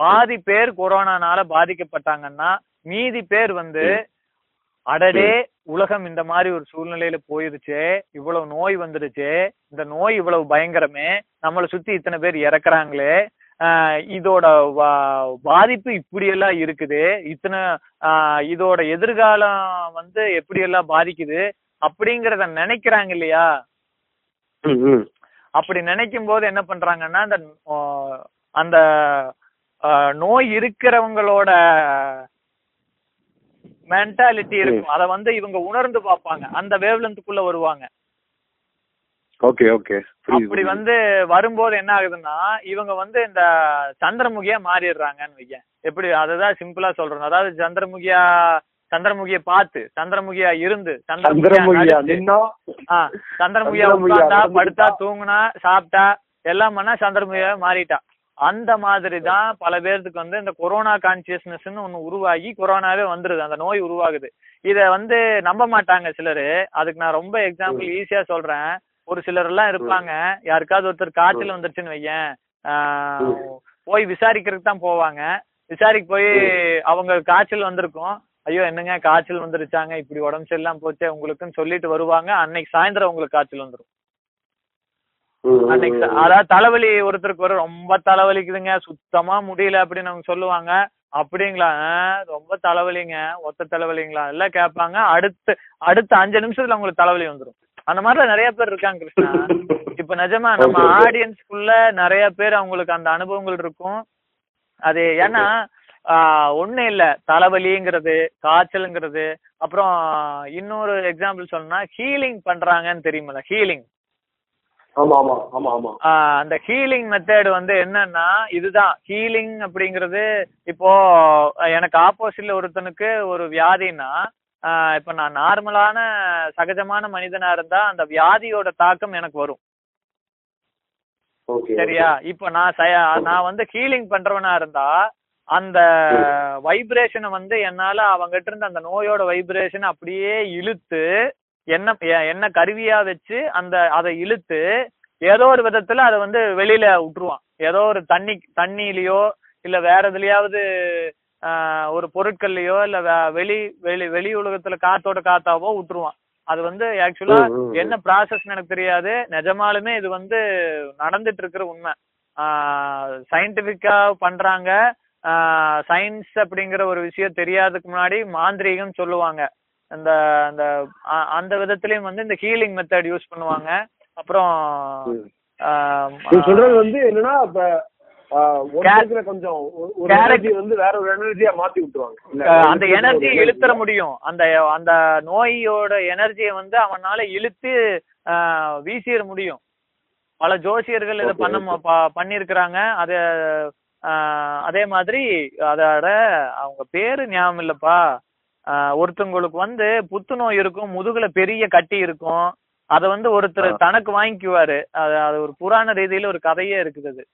பாதி பேர் கொரோனானால பாதிக்கப்பட்டாங்கன்னா மீதி பேர் வந்து அடடே உலகம் இந்த மாதிரி ஒரு சூழ்நிலையில போயிருச்சு இவ்வளவு நோய் வந்துருச்சு இந்த நோய் இவ்வளவு பயங்கரமே நம்மளை சுத்தி இத்தனை பேர் இறக்குறாங்களே இதோட பாதிப்பு இப்படி எல்லாம் இருக்குது இத்தனை இதோட எதிர்காலம் வந்து எப்படி எல்லாம் பாதிக்குது அப்படிங்கறத நினைக்கிறாங்க இல்லையா. அப்படி நினைக்கும் போது என்ன பண்றாங்கன்னா அந்த அந்த நோய் இருக்கிறவங்களோட மென்டாலிட்டி இருக்கும். அத வந்து இவங்க உணர்ந்து பார்ப்பாங்க. அந்த வேவ்லென்த்துக்குள்ள வருவாங்க. ஓகே ஓகே அப்படி. வந்து வரும்போது என்ன ஆகுதுன்னா இவங்க வந்து இந்த சந்திரமுகியா மாறிடுறாங்கன்னு வைங்க. எப்படி? அதுதான் சிம்பிளா சொல்றேன். அதாவது சந்திரமுகியா சந்திரமுகிய பார்த்து சந்திரமுகியா இருந்து சந்திரமுகியா சந்திரமுகியா. படுத்தா தூங்குனா சாப்பிட்டா எல்லாம் பண்ணா சந்திரமுகியா மாறிட்டா. அந்த மாதிரி தான் பல பேர்த்துக்கு வந்து இந்த கொரோனா கான்சியஸ்னஸ்னு ஒண்ணு உருவாகி கொரோனாவே வந்துருது. அந்த நோய் உருவாகுது. இத வந்து நம்ப மாட்டாங்க சிலரு. அதுக்கு நான் ரொம்ப எக்ஸாம்பிள் ஈஸியா சொல்றேன். ஒரு சிலர் எல்லாம் இருப்பாங்க. யாருக்காவது ஒருத்தர் காய்ச்சல் வந்துருச்சுன்னு வையேன். ஆஹ், போய் விசாரிக்கிறதுக்கு தான் போவாங்க. விசாரிக்க போய் அவங்க காய்ச்சல் வந்திருக்கும். ஐயோ என்னங்க காய்ச்சல் வந்துருச்சாங்க? இப்படி உடம்பு சரியில்லாம போச்சே உங்களுக்குன்னு சொல்லிட்டு வருவாங்க. அன்னைக்கு சாயந்தரம் உங்களுக்கு காய்ச்சல் வந்துரும். ம், ம், அன்னைக்கு. அதாவது தலைவலி ஒருத்தருக்கு வரும். ரொம்ப தலைவலிக்குதுங்க. சுத்தமா முடியல அப்படின்னு அவங்க சொல்லுவாங்க. அப்படிங்களா? ரொம்ப தலைவலிங்க. ஒத்த தலைவலிங்களா? எல்லாம் கேட்பாங்க. அடுத்து அடுத்த அஞ்சு நிமிஷத்துல உங்களுக்கு தலைவலி வந்துரும். அந்த மாதிரிலாம் நிறைய பேர் இருக்காங்க கிருஷ்ணா. இப்ப நிஜமா நம்ம. ஆடியன்ஸ்க்குள்ள நிறைய பேர் அவங்களுக்கு அந்த அனுபவங்கள் இருக்கும். அது ஏன்னா ஒண்ணு இல்ல. தலைவலிங்கிறது காய்ச்சலுங்கிறது. அப்புறம் இன்னொரு எக்ஸாம்பிள் சொல்லணும்னா ஹீலிங் பண்றாங்கன்னு தெரியுமில்ல? ஹீலிங் ஆமா ஆமா ஆமா ஆமா ஆஹ் அந்த ஹீலிங் மெத்தட் வந்து என்னன்னா இதுதான். ஹீலிங் அப்படிங்கிறது இப்போ எனக்கு ஆப்போசிட்ல ஒருத்தனுக்கு ஒரு வியாதின்னா இப்ப நான் நார்மலான சகஜமான மனிதனா இருந்தா அந்த வியாதியோட தாக்கம் எனக்கு வரும். சரியா? இப்ப நான் நான் வந்து ஹீலிங் பண்றவனா இருந்தா அந்த வைப்ரேஷனை வந்து என்னால அவங்கிட்ட இருந்து அந்த நோயோட வைப்ரேஷன் அப்படியே இழுத்து என்ன என்ன கருவியா வச்சு அந்த அதை இழுத்து ஏதோ ஒரு விதத்துல அதை வந்து வெளியில விட்டுருவான். ஏதோ ஒரு தண்ணி தண்ணியிலயோ இல்ல வேற எதுலயாவது ஆஹ், ஒரு பொருட்கள்லயோ இல்ல வெளி வெளி வெளி உலகத்துல காத்தோட காத்தாவோ விட்டுருவான். அது வந்து ஆக்சுவலா. என்ன ப்ராசஸ் எனக்கு தெரியாது. நிஜமாலுமே இது வந்து நடந்துட்டு இருக்கிற உண்மை சயின்டிபிக்கா பண்றாங்க. சயின்ஸ் அப்படிங்கிற ஒரு விஷயம் தெரியாததுக்கு முன்னாடி மாந்திரீகம் சொல்லுவாங்க. அந்த அந்த அந்த விதத்துலயும் வந்து இந்த ஹீலிங் மெத்தட் யூஸ் பண்ணுவாங்க. அப்புறம் சொல்றது வந்து என்னன்னா இப்ப கொஞ்சம் எனர்ஜி வந்து வேற ஒரு எனர்ஜியா மாத்தி விட்டுருவாங்க. அந்த எனர்ஜி இழுத்துற. முடியும். அந்த அந்த நோயோட எனர்ஜியை வந்து அவனால இழுத்து வீசிட முடியும். பல ஜோசியர்கள் இதை பண்ண ம- ப- பண்ணியிருக்கிறாங்க அது அதே மாதிரி அதோட அவங்க பேரு ஞாபகம் இல்லப்பா. ஒருத்தவங்களுக்கு வந்து புத்துநோய் இருக்கும் முதுகுல பெரிய கட்டி இருக்கும். அதை வந்து ஒருத்தர். தனக்கு வாங்கிக்குவாரு. அது அது ஒரு புராண ரீதியில ஒரு கதையே இருக்குது அது.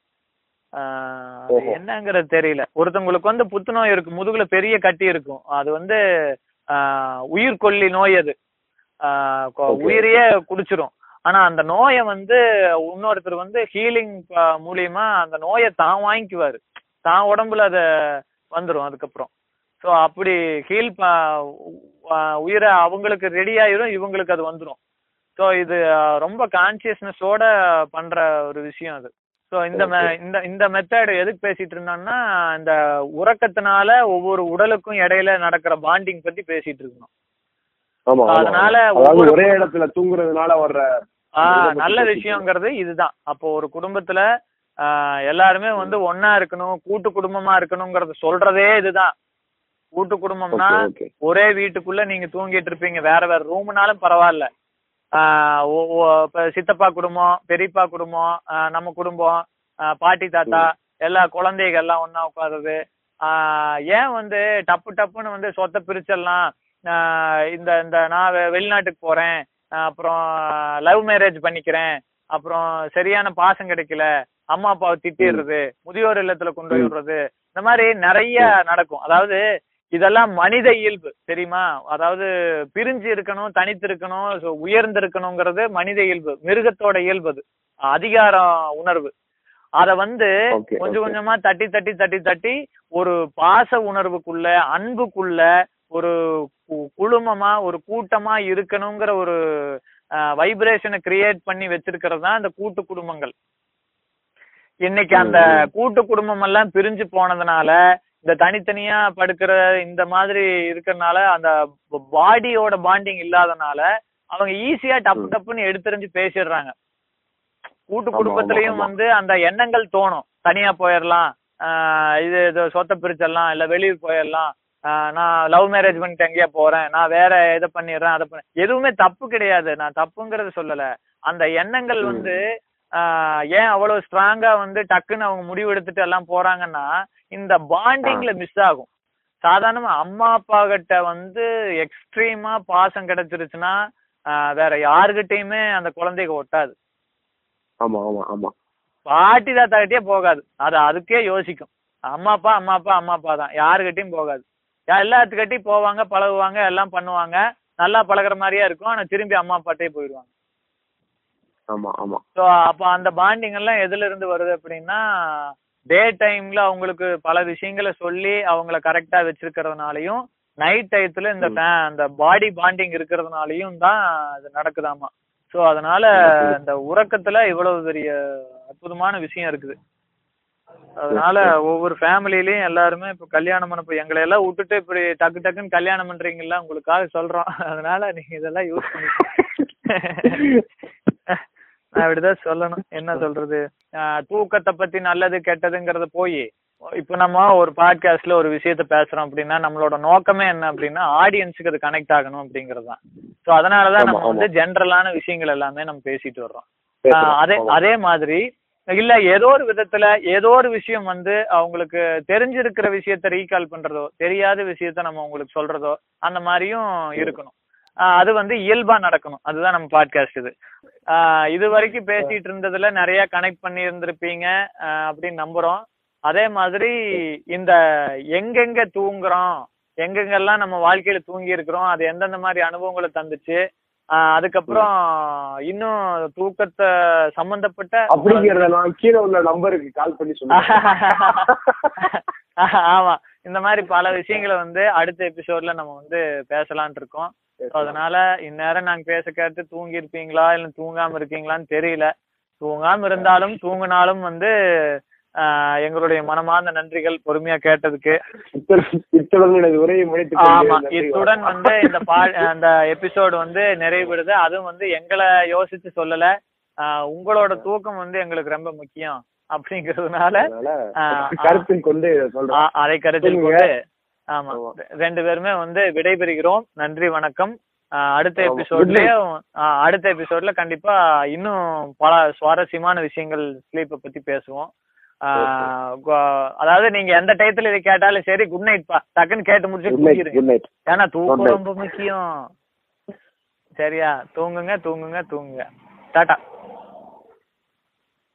என்னங்கிறது தெரியல. ஒருத்தவங்களுக்கு வந்து புத்துநோய் இருக்கும் முதுகுல பெரிய கட்டி இருக்கும். அது வந்து ஆஹ், உயிர்கொல்லி நோய் அது. உயிரையே குடிச்சிரும். ஆனா அந்த நோயை வந்து இன்னொருத்தர் வந்து ஹீலிங் மூலியமா அந்த நோயை தான் வாங்கிக்குவாரு. தான் உடம்புல அத வந்துரும் அதுக்கப்புறம். ஸோ அப்படி ஹீல் உயிரை அவங்களுக்கு ரெடி ஆயிரும் இவங்களுக்கு அது வந்துரும். ஸோ இது ரொம்ப கான்சியஸ்னஸோட பண்ற ஒரு விஷயம் அது. ஸோ இந்த. இந்த இந்த மெத்தட் எதுக்கு பேசிட்டு இருந்தோம்னா இந்த உறக்கத்தினால ஒவ்வொரு உடலுக்கும் இடையில நடக்கிற பாண்டிங் பத்தி பேசிட்டு இருக்கணும். அதனால ஒரே இடத்துல தூங்குறதுனால வர்ற நல்ல விஷயங்கிறது இதுதான். அப்போ ஒரு குடும்பத்துல எல்லாருமே வந்து ஒண்ணா இருக்கணும் கூட்டு குடும்பமா இருக்கணுங்கிறத சொல்றதே இதுதான். கூட்டு குடும்பம்னா ஒரே வீட்டுக்குள்ள நீங்க தூங்கிட்டு இருப்பீங்க. வேற வேற ரூம்னாலும் பரவாயில்ல. சித்தப்பா குடும்பம் பெரியப்பா குடும்பம் நம்ம குடும்பம் பாட்டி தாத்தா எல்லா குழந்தைகள் எல்லாம் ஒண்ணா உட்காருது ஆஹ் ஏன் வந்து டப்பு டப்புன்னு வந்து சொத்தை பிரிச்சிடலாம்? ஆஹ் இந்த இந்த நான் வெளிநாட்டுக்கு போறேன். அப்புறம் லவ் மேரேஜ் பண்ணிக்கிறேன். அப்புறம் சரியான பாசம் கிடைக்கல. அம்மா அப்பாவை திட்டிடுறது. முதியோர் இல்லத்துல கொண்டு போய். விடுறது இந்த மாதிரி நிறைய நடக்கும். அதாவது இதெல்லாம் மனித இயல்பு தெரியுமா அதாவது பிரிஞ்சு இருக்கணும் தனித்து இருக்கணும் உயர்ந்து இருக்கணுங்கிறது மனித இயல்பு மிருகத்தோட இயல்பு அது அதிகார உணர்வு அத வந்து கொஞ்சம். கொஞ்சமா தட்டி தட்டி தட்டி தட்டி ஒரு பாச உணர்வுக்குள்ள அன்புக்குள்ள ஒரு குழுமமா ஒரு கூட்டமா இருக்கணுங்கிற ஒரு வைப்ரேஷனை கிரியேட் பண்ணி வச்சிருக்கிறது தான் இந்த கூட்டு குடும்பங்கள் இன்னைக்கு அந்த. கூட்டு குடும்பம் எல்லாம் பிரிஞ்சு போனதுனால இந்த தனித்தனியா படுக்கிற இந்த மாதிரி இருக்கறனால அந்த பாடியோட பாண்டிங் இல்லாதனால அவங்க ஈஸியா டப்பு. டப்புன்னு எடுத்தறிஞ்சு பேசிடுறாங்க கூட்டு குடும்பத்திலயும். வந்து அந்த எண்ணங்கள் தோணும் தனியா போயிடலாம் ஆஹ் இது இது சொத்தை பிரிச்சிடலாம் இல்ல வெளியூர் போயிடலாம் நான் லவ் மேரேஜ் பண்ணிட்டு எங்கேயா போறேன் நான் வேற இதை பண்ணிடுறேன் அதை பண்ண எதுவுமே தப்பு கிடையாது நான் தப்புங்கிறது சொல்லல அந்த எண்ணங்கள். வந்து ஏன் அவ்வளவு ஸ்ட்ராங்கா வந்து டக்குன்னு அவங்க முடிவு எடுத்துட்டு எல்லாம் போறாங்கன்னா இந்த பாண்டிங்ல மிஸ் ஆகும். சாதாரணமா அம்மா அப்பா கிட்ட வந்து எக்ஸ்ட்ரீமா பாசம் கிடைச்சிருச்சுன்னா வேற யாருகிட்டயுமே அந்த குழந்தைங்க ஒட்டாது. ஆமா ஆமா ஆமா. பாட்டி தாத்தா கிட்டயே போகாது. அது அதுக்கே யோசிக்கும். அம்மா அப்பா அம்மா அப்பா அம்மா அப்பா தான். யாருகிட்டயும் போகாது. எல்லாத்துக்கிட்டையும் போவாங்க பழகுவாங்க எல்லாம் பண்ணுவாங்க. நல்லா பழகுற மாதிரியே இருக்கும். ஆனா திரும்பி அம்மா அப்பாட்டே போயிடுவாங்க. ஆமா ஆமா. ஸோ அப்போ அந்த பாண்டிங் எல்லாம் எதுல இருந்து வருது அப்படின்னா டே டைம்ல அவங்களுக்கு பல விஷயங்களை சொல்லி அவங்கள கரெக்டா வச்சிருக்கிறதுனாலையும் நைட் டயத்துல இந்த அந்த பாடி பாண்டிங் இருக்கிறதுனாலையும் தான் இது நடக்குதாமா. ஸோ அதனால. இந்த உறக்கத்துல இவ்வளவு பெரிய அற்புதமான விஷயம் இருக்குது. அதனால ஒவ்வொரு ஃபேமிலிலயும் எல்லாருமே இப்ப கல்யாணம் பண்ண போய் எங்களை எல்லாம் விட்டுட்டு இப்படி டக்கு டக்குன்னு கல்யாணம் பண்றீங்களா உங்களுக்காக சொல்றோம். அதனால நீங்க இதெல்லாம் யூஸ் பண்ணி நான் இப்படிதான் சொல்லணும். என்ன சொல்றது? தூக்கத்தை பத்தி நல்லது கெட்டதுங்கிறத போய் இப்ப நம்ம ஒரு பாட்காஸ்ட்ல ஒரு விஷயத்த பேசுறோம் அப்படின்னா நம்மளோட நோக்கமே என்ன அப்படின்னா ஆடியன்ஸுக்கு அது கனெக்ட் ஆகணும் அப்படிங்கிறது தான். ஸோ அதனாலதான் நம்ம. வந்து ஜென்ரலான விஷயங்கள் எல்லாமே நம்ம பேசிட்டு வர்றோம். அதே. அதே மாதிரி இல்ல ஏதோ ஒரு விதத்துல ஏதோ ஒரு விஷயம் வந்து அவங்களுக்கு தெரிஞ்சிருக்கிற விஷயத்த ரீகால் பண்றதோ தெரியாத விஷயத்த நம்ம உங்களுக்கு சொல்றதோ அந்த மாதிரியும் இருக்கணும். அது வந்து இயல்பா நடக்கணும். அதுதான் நம்ம பாட்காஸ்ட் இது. இது வரைக்கும் பேசிட்டு இருந்ததுல நிறைய கனெக்ட் பண்ணி இருந்திருப்பீங்க அப்படின்னு நம்புறோம். அதே மாதிரி இந்த எங்கெங்க தூங்குறோம் எங்கெங்கெல்லாம் நம்ம வாழ்க்கையில தூங்கி இருக்கிறோம் அது எந்தெந்த மாதிரி அனுபவங்களை தந்துச்சு அதுக்கப்புறம் இன்னும் தூக்கத்தை சம்பந்தப்பட்ட அப்படிங்கறதெல்லாம் கீழே உள்ள நம்பருக்கு கால் பண்ணி ஆமா. இந்த மாதிரி பல விஷயங்களை வந்து அடுத்த எபிசோட்ல நம்ம வந்து பேசலாம்னு இருக்கோம். அதனால இந்நேரம் நாங்க பேச கேட்டு தூங்கி இருப்பீங்களா இல்ல தூங்காம இருக்கீங்களான்னு தெரியல. தூங்காம இருந்தாலும் தூங்கினாலும் வந்து எங்களுடைய மனமார்ந்த நன்றிகள் பொறுமையா கேட்டதுக்கு. ஆமா இத்துடன். வந்து இந்த பா அந்த எபிசோடு வந்து நிறைவுபடுது அதுவும் வந்து எங்களை யோசிச்சு சொல்லல. ஆஹ் உங்களோட தூக்கம் வந்து எங்களுக்கு ரொம்ப முக்கியம். அப்படிங்கறதுனால கருத்தில் கொண்டு அதை கருத்தில். கொண்டு ஆமா. ரெண்டு பேருமே வந்து விடைபெறுகிறோம். நன்றி வணக்கம். அடுத்த. எபிசோட்லயும் அடுத்த எபிசோட்ல கண்டிப்பா இன்னும் பல சுவாரஸ்யமான விஷயங்கள் ஸ்லீப்பை பத்தி பேசுவோம். அதாவது நீங்க எந்த டயத்துல இதை கேட்டாலும் சரி குட் நைட் பா. டக்குன்னு கேட்டு முடிச்சு ஏன்னா தூக்கம். ரொம்ப முக்கியம். சரியா? தூங்குங்க தூங்குங்க தூங்குங்க. டாடா